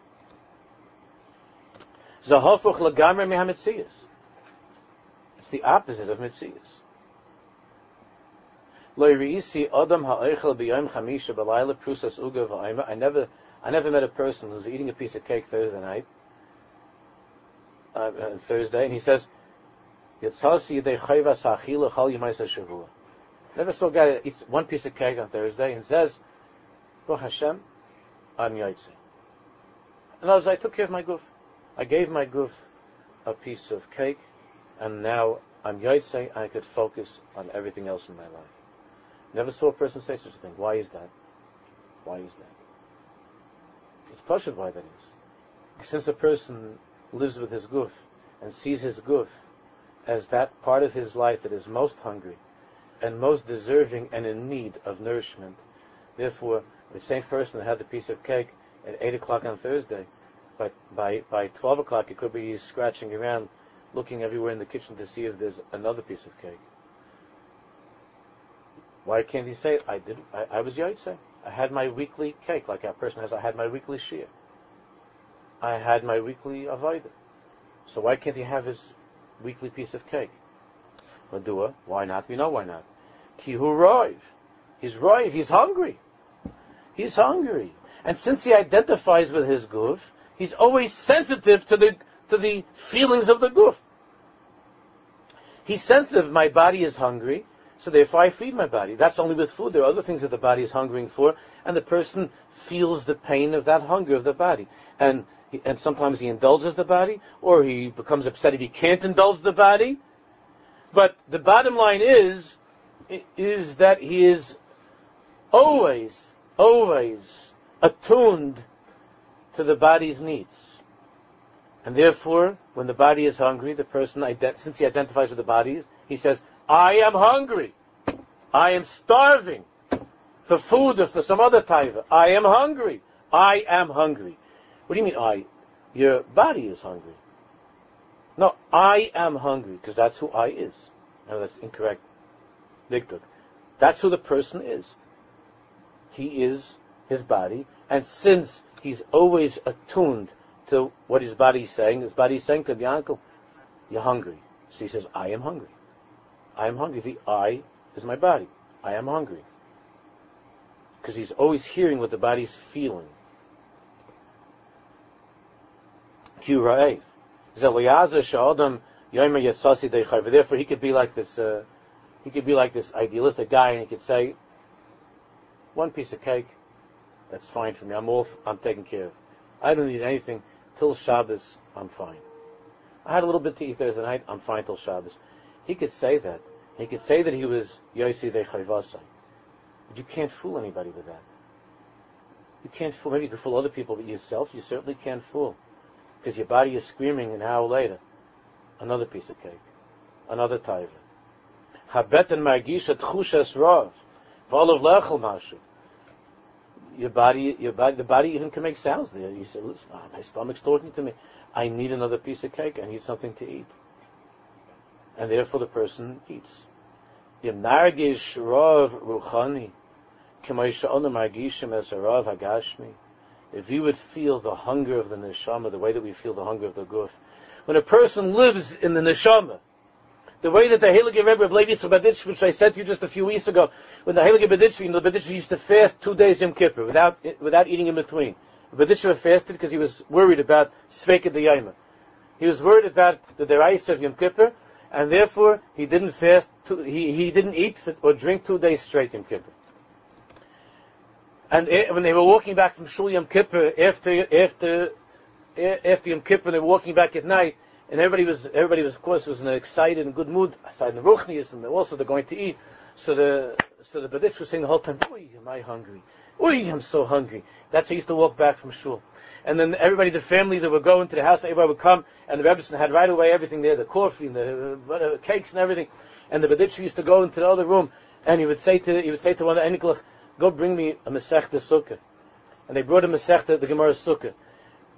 It's the opposite of v'ayma. I never, I never met a person who's eating a piece of cake Thursday night, uh, uh, Thursday, and he says, Never saw a guy that eats one piece of cake on Thursday and says, Baruch Hashem, I'm Yaitse. In other words, I took care of my goof. I gave my goof a piece of cake, and now I'm Yaitse, I could focus on everything else in my life. Never saw a person say such a thing. Why is that? Why is that? It's partial why that is. Since a person lives with his goof and sees his goof as that part of his life that is most hungry and most deserving and in need of nourishment. Therefore, the same person that had the piece of cake at 8 o'clock on Thursday, but by, by 12 o'clock it could be scratching around, looking everywhere in the kitchen to see if there's another piece of cake. Why can't he say, I did, I, I was Yaitse. I had my weekly cake, like that person has, I had my weekly shiur. I had my weekly avodah. So why can't he have his weekly piece of cake. Madua, why not? We know why not. Kihu roiv. He's roiv, he's hungry. He's hungry. And since he identifies with his goof, he's always sensitive to the, to the feelings of the goof. He's sensitive, my body is hungry, so therefore I feed my body. That's only with food. There are other things that the body is hungering for, and the person feels the pain of that hunger of the body. And and sometimes he indulges the body, or he becomes upset if he can't indulge the body. But the bottom line is, is that he is always, always attuned to the body's needs. And therefore, when the body is hungry, the person, since he identifies with the body, he says, I am hungry. I am starving for food or for some other taiva. I am hungry. I am hungry. What do you mean I? Your body is hungry. No, I am hungry, because that's who I is. No, that's incorrect. Diktuk. That's who the person is. He is his body, and since he's always attuned to what his body is saying, his body is saying to the uncle, you're hungry. So he says, I am hungry. I am hungry. The I is my body. I am hungry. Because he's always hearing what the body's feeling. Therefore, he could be like this. Uh, he could be like this idealistic guy, and he could say, "One piece of cake, that's fine for me. I'm off. I'm taken care of. I don't need anything till Shabbos. I'm fine. I had a little bit to eat Thursday night. I'm fine till Shabbos." He could say that. He could say that he was Yosi de Chayvasai. But you can't fool anybody with that. You can't fool. Maybe you can fool other people, but yourself, you certainly can't fool because your body is screaming an hour later, another piece of cake, another taiva. Habeten margisha tchushas rav, v'olav lechel mashu. Your body, your body, the body even can make sounds there. You say, listen, my stomach's talking to me. I need another piece of cake. I need something to eat. And therefore the person eats. Ruchani, hagashmi if you would feel the hunger of the neshama the way that we feel the hunger of the guf, when a person lives in the neshama, The way that the Heilige Rebbe of Levi Baditch, which I said to you just a few weeks ago, when the Heilige Baditch, you know, the Baditch used to fast two days Yom Kippur without, without eating in between. The Baditch fasted because he was worried about Sveket the Yaima. He was worried about the Derais of Yom Kippur, and therefore he didn't fast, two, he, he didn't eat or drink two days straight Yom Kippur. And eh, when they were walking back from Shul Yom Kippur, after, after, eh, after Yom Kippur, they were walking back at night, and everybody was, everybody was, of course, was in an excited and good mood, aside the Ruchnias, and also they're going to eat. So the, so the Baditch was saying the whole time, Oy, am I hungry? Oy, I'm so hungry. That's how he used to walk back from Shul. And then everybody, the family that would go into the house, everybody would come, and the Rebbetzin had right away everything there, the coffee and the whatever, uh, cakes and everything. And the Baditch used to go into the other room, and he would say to, he would say to one of the go bring me a Masechta Sukkah. And they brought him a Masechta, the Gemara Sukkah.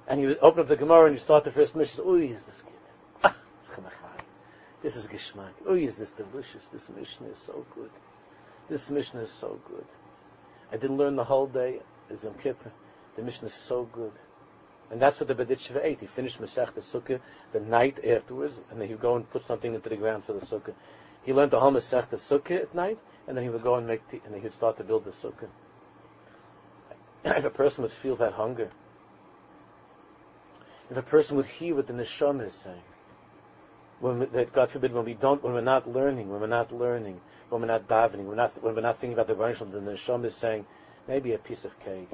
And he would open up the Gemara and you start the first Mishnah. Oh, is this good? This is Gishmak. Oh, is this delicious? This Mishnah is so good. This Mishnah is so good. I didn't learn the whole day. It's Yom Kippur. The Mishnah is so good. And that's what the Baditchev ate. He finished Masech the Sukkah the night afterwards, and then he would go and put something into the ground for the Sukkah. He learned the whole Masech the Sukkah at night, and then he would go and make, tea, and then he would start to build the Sukkah. if a person would feel that hunger, if a person would hear what the Neshama is saying, when we, that God forbid, when we don't, when we're not learning, when we're not learning, when we're not davening, when we're not, when we're not thinking about the Rebbeinu the Neshama is saying, maybe a piece of cake,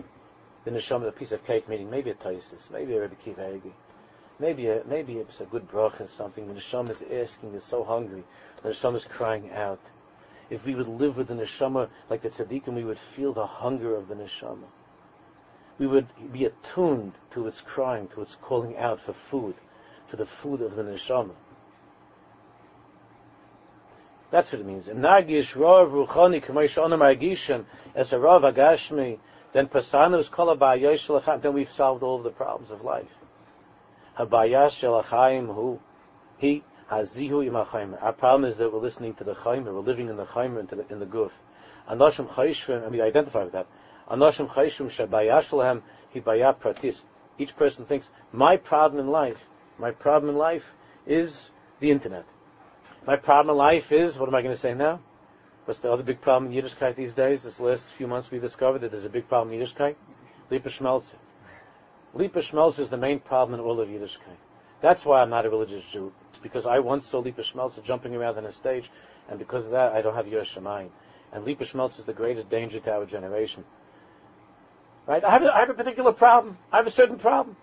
the neshama a piece of cake, meaning maybe a taisis, maybe a Rebbe Kiva maybe a, maybe it's a good bracha or something. The neshama is asking, is so hungry. The neshama is crying out. If we would live with the neshama like the tzaddikim, we would feel the hunger of the neshama. We would be attuned to its crying, to its calling out for food, for the food of the neshama. That's what it means. Nagish rav ruchani k'may sh'onam agishim as a rav agashmi then pasanus kol then we've solved all of the problems of life. Habayah shel who he hazihu imachayim. Our problem is that we're listening to the chayim, we're living in the chayim in the, in the guf. Anoshim chayishvim, and we identify with that. Anoshim chayishvim shabayah shalhem hibayah pratis. Each person thinks, my problem in life, my problem in life is the internet. My problem in life is, what am I going to say now? What's the other big problem in Yiddishkeit these days? This last few months we discovered that there's a big problem in Yiddishkeit. Lipa Schmeltzer. Lipa Schmeltzer is the main problem in all of Yiddishkeit. That's why I'm not a religious Jew. It's because I once saw Lipa Schmeltzer jumping around on a stage, and because of that, I don't have Yerush And Lipa Schmeltzer is the greatest danger to our generation. Right? I have, a, I have a particular problem. I have a certain problem.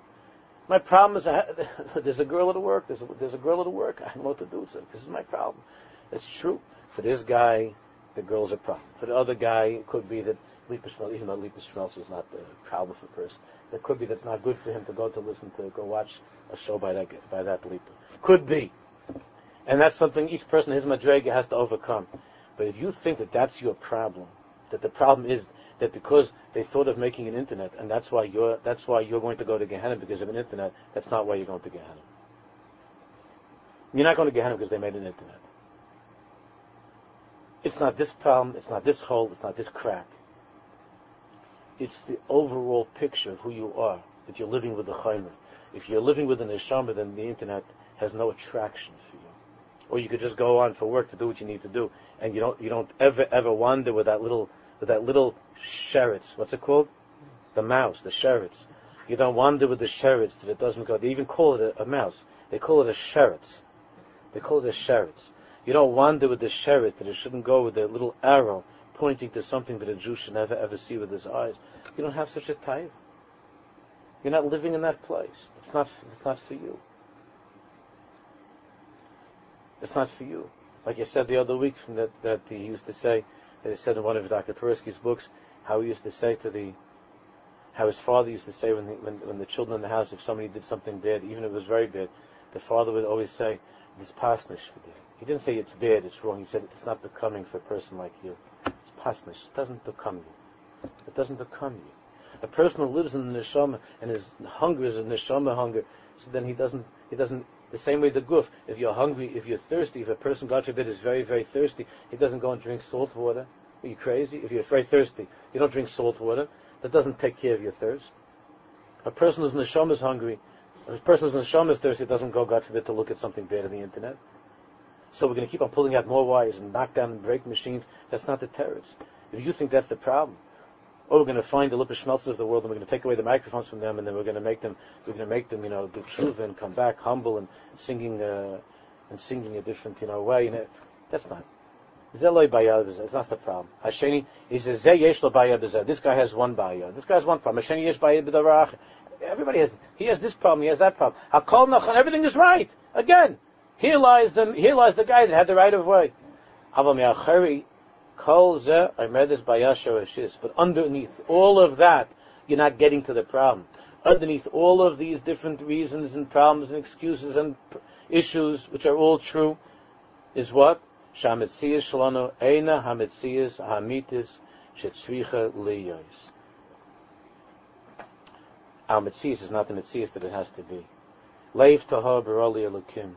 My problem is I, there's a girl at work. There's a, there's a girl at work. I don't know what to do. So this is my problem. It's true. For this guy, the girl's a problem. For the other guy, it could be that Lipa even though Lipa is not the problem for a person, it could be that it's not good for him to go to listen to, go watch a show by that, by that Lipa. Could be. And that's something each person, his madrega, has to overcome. But if you think that that's your problem, that the problem is that because they thought of making an internet, and that's why you're, that's why you're going to go to Gehenna because of an internet, that's not why you're going to Gehenna. You're not going to Gehenna because they made an internet. It's not this problem, it's not this hole, it's not this crack. It's the overall picture of who you are, that you're living with the chaymer. If you're living with the neshama, then the internet has no attraction for you. Or you could just go on for work to do what you need to do, and you don't you don't ever ever wander with that little with that little sheretz. What's it called? The mouse, the sheretz. You don't wander with the sheretz that it doesn't go. They even call it a, a mouse. They call it a sheretz. They call it a sheretz. You don't wander with the sheret that it shouldn't go with a little arrow pointing to something that a Jew should never ever see with his eyes. You don't have such a type. You're not living in that place. It's not. It's not for you. It's not for you. Like I said the other week, from that that he used to say, he said in one of Dr. Twerski's books, how he used to say to the, how his father used to say when the, when, when the children in the house, if somebody did something bad, even if it was very bad, the father would always say, "This pasnish for you." He didn't say it's bad, it's wrong. He said it's not becoming for a person like you. It's pasnish. It doesn't become you. It doesn't become you. A person who lives in the neshama and his hunger is a neshama hunger, so then he doesn't, he doesn't, the same way the guf, if you're hungry, if you're thirsty, if a person, God forbid, is very, very thirsty, he doesn't go and drink salt water. Are you crazy? If you're very thirsty, you don't drink salt water. That doesn't take care of your thirst. A person who's neshama is hungry, a person who's neshama is thirsty doesn't go, God forbid, to look at something bad on the internet. so we're going to keep on pulling out more wires and knock down and break machines. That's not the terrorists. If you think that's the problem, or we're going to find the Lippis Schmelzes of the world and we're going to take away the microphones from them and then we're going to make them, we're going to make them, you know, do tshuva and come back humble and singing, uh, and singing a different, you know, way. You know, that's not. It's not the problem. Hasheni, he says, This guy has one baya. This guy has one problem. Hasheni yesh Everybody has, he has this problem, he has that problem. Hakol nachan, everything is right. Again, here lies the, here lies the guy that had the right of way. Kol I But underneath all of that, you're not getting to the problem. Underneath all of these different reasons and problems and excuses and issues, which are all true, is what? Shamitzias shalano eina hamitzias hamitis shetzricha liyos. Our mitzias is not the mitzias that it has to be. Leiv tahar elokim.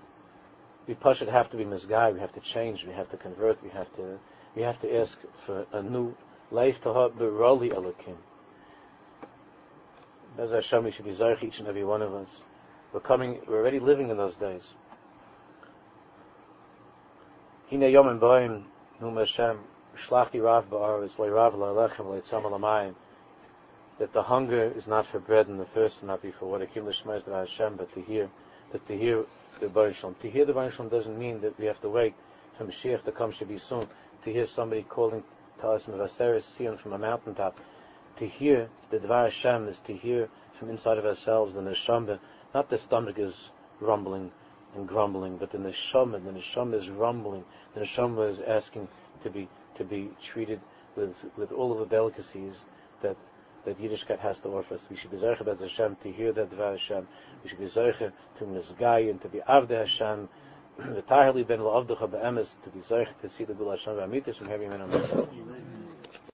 We push it have to be misguided. We have to change. We have to convert. We have to we have to ask for a new life to have Roli Elokim. As Hashem, we should be Zarech, each and every one of us. We're coming, we're already living in those days. Hine Yom and Boim, Num Hashem, Shlachti Rav Ba'aretz, Le Rav La'alechem, Le Tzam Alamayim, that the hunger is not for bread and the thirst to not for water. Kim Lishma is Hashem, but to hear, that to hear the Baruch To hear the Baruch doesn't mean that we have to wait for Mashiach to come should be soon to hear somebody calling to us Mevaseres Sion from a mountaintop. To hear the Dvar Hashem is to hear from inside of ourselves the Neshama. Not the stomach is rumbling and grumbling, but the Neshama, the Neshama is rumbling. The Neshama is asking to be to be treated with with all of the delicacies that that Yiddishkeit has to offer us. We should be Zeicha Bez Hashem to hear that Dvar Hashem. We should be Zeicha to Mizgai and to be Avde Hashem the Tahali ben La'avducha be'emes to be Zeich to see the Gula Hashem v'amitis from Heavy Men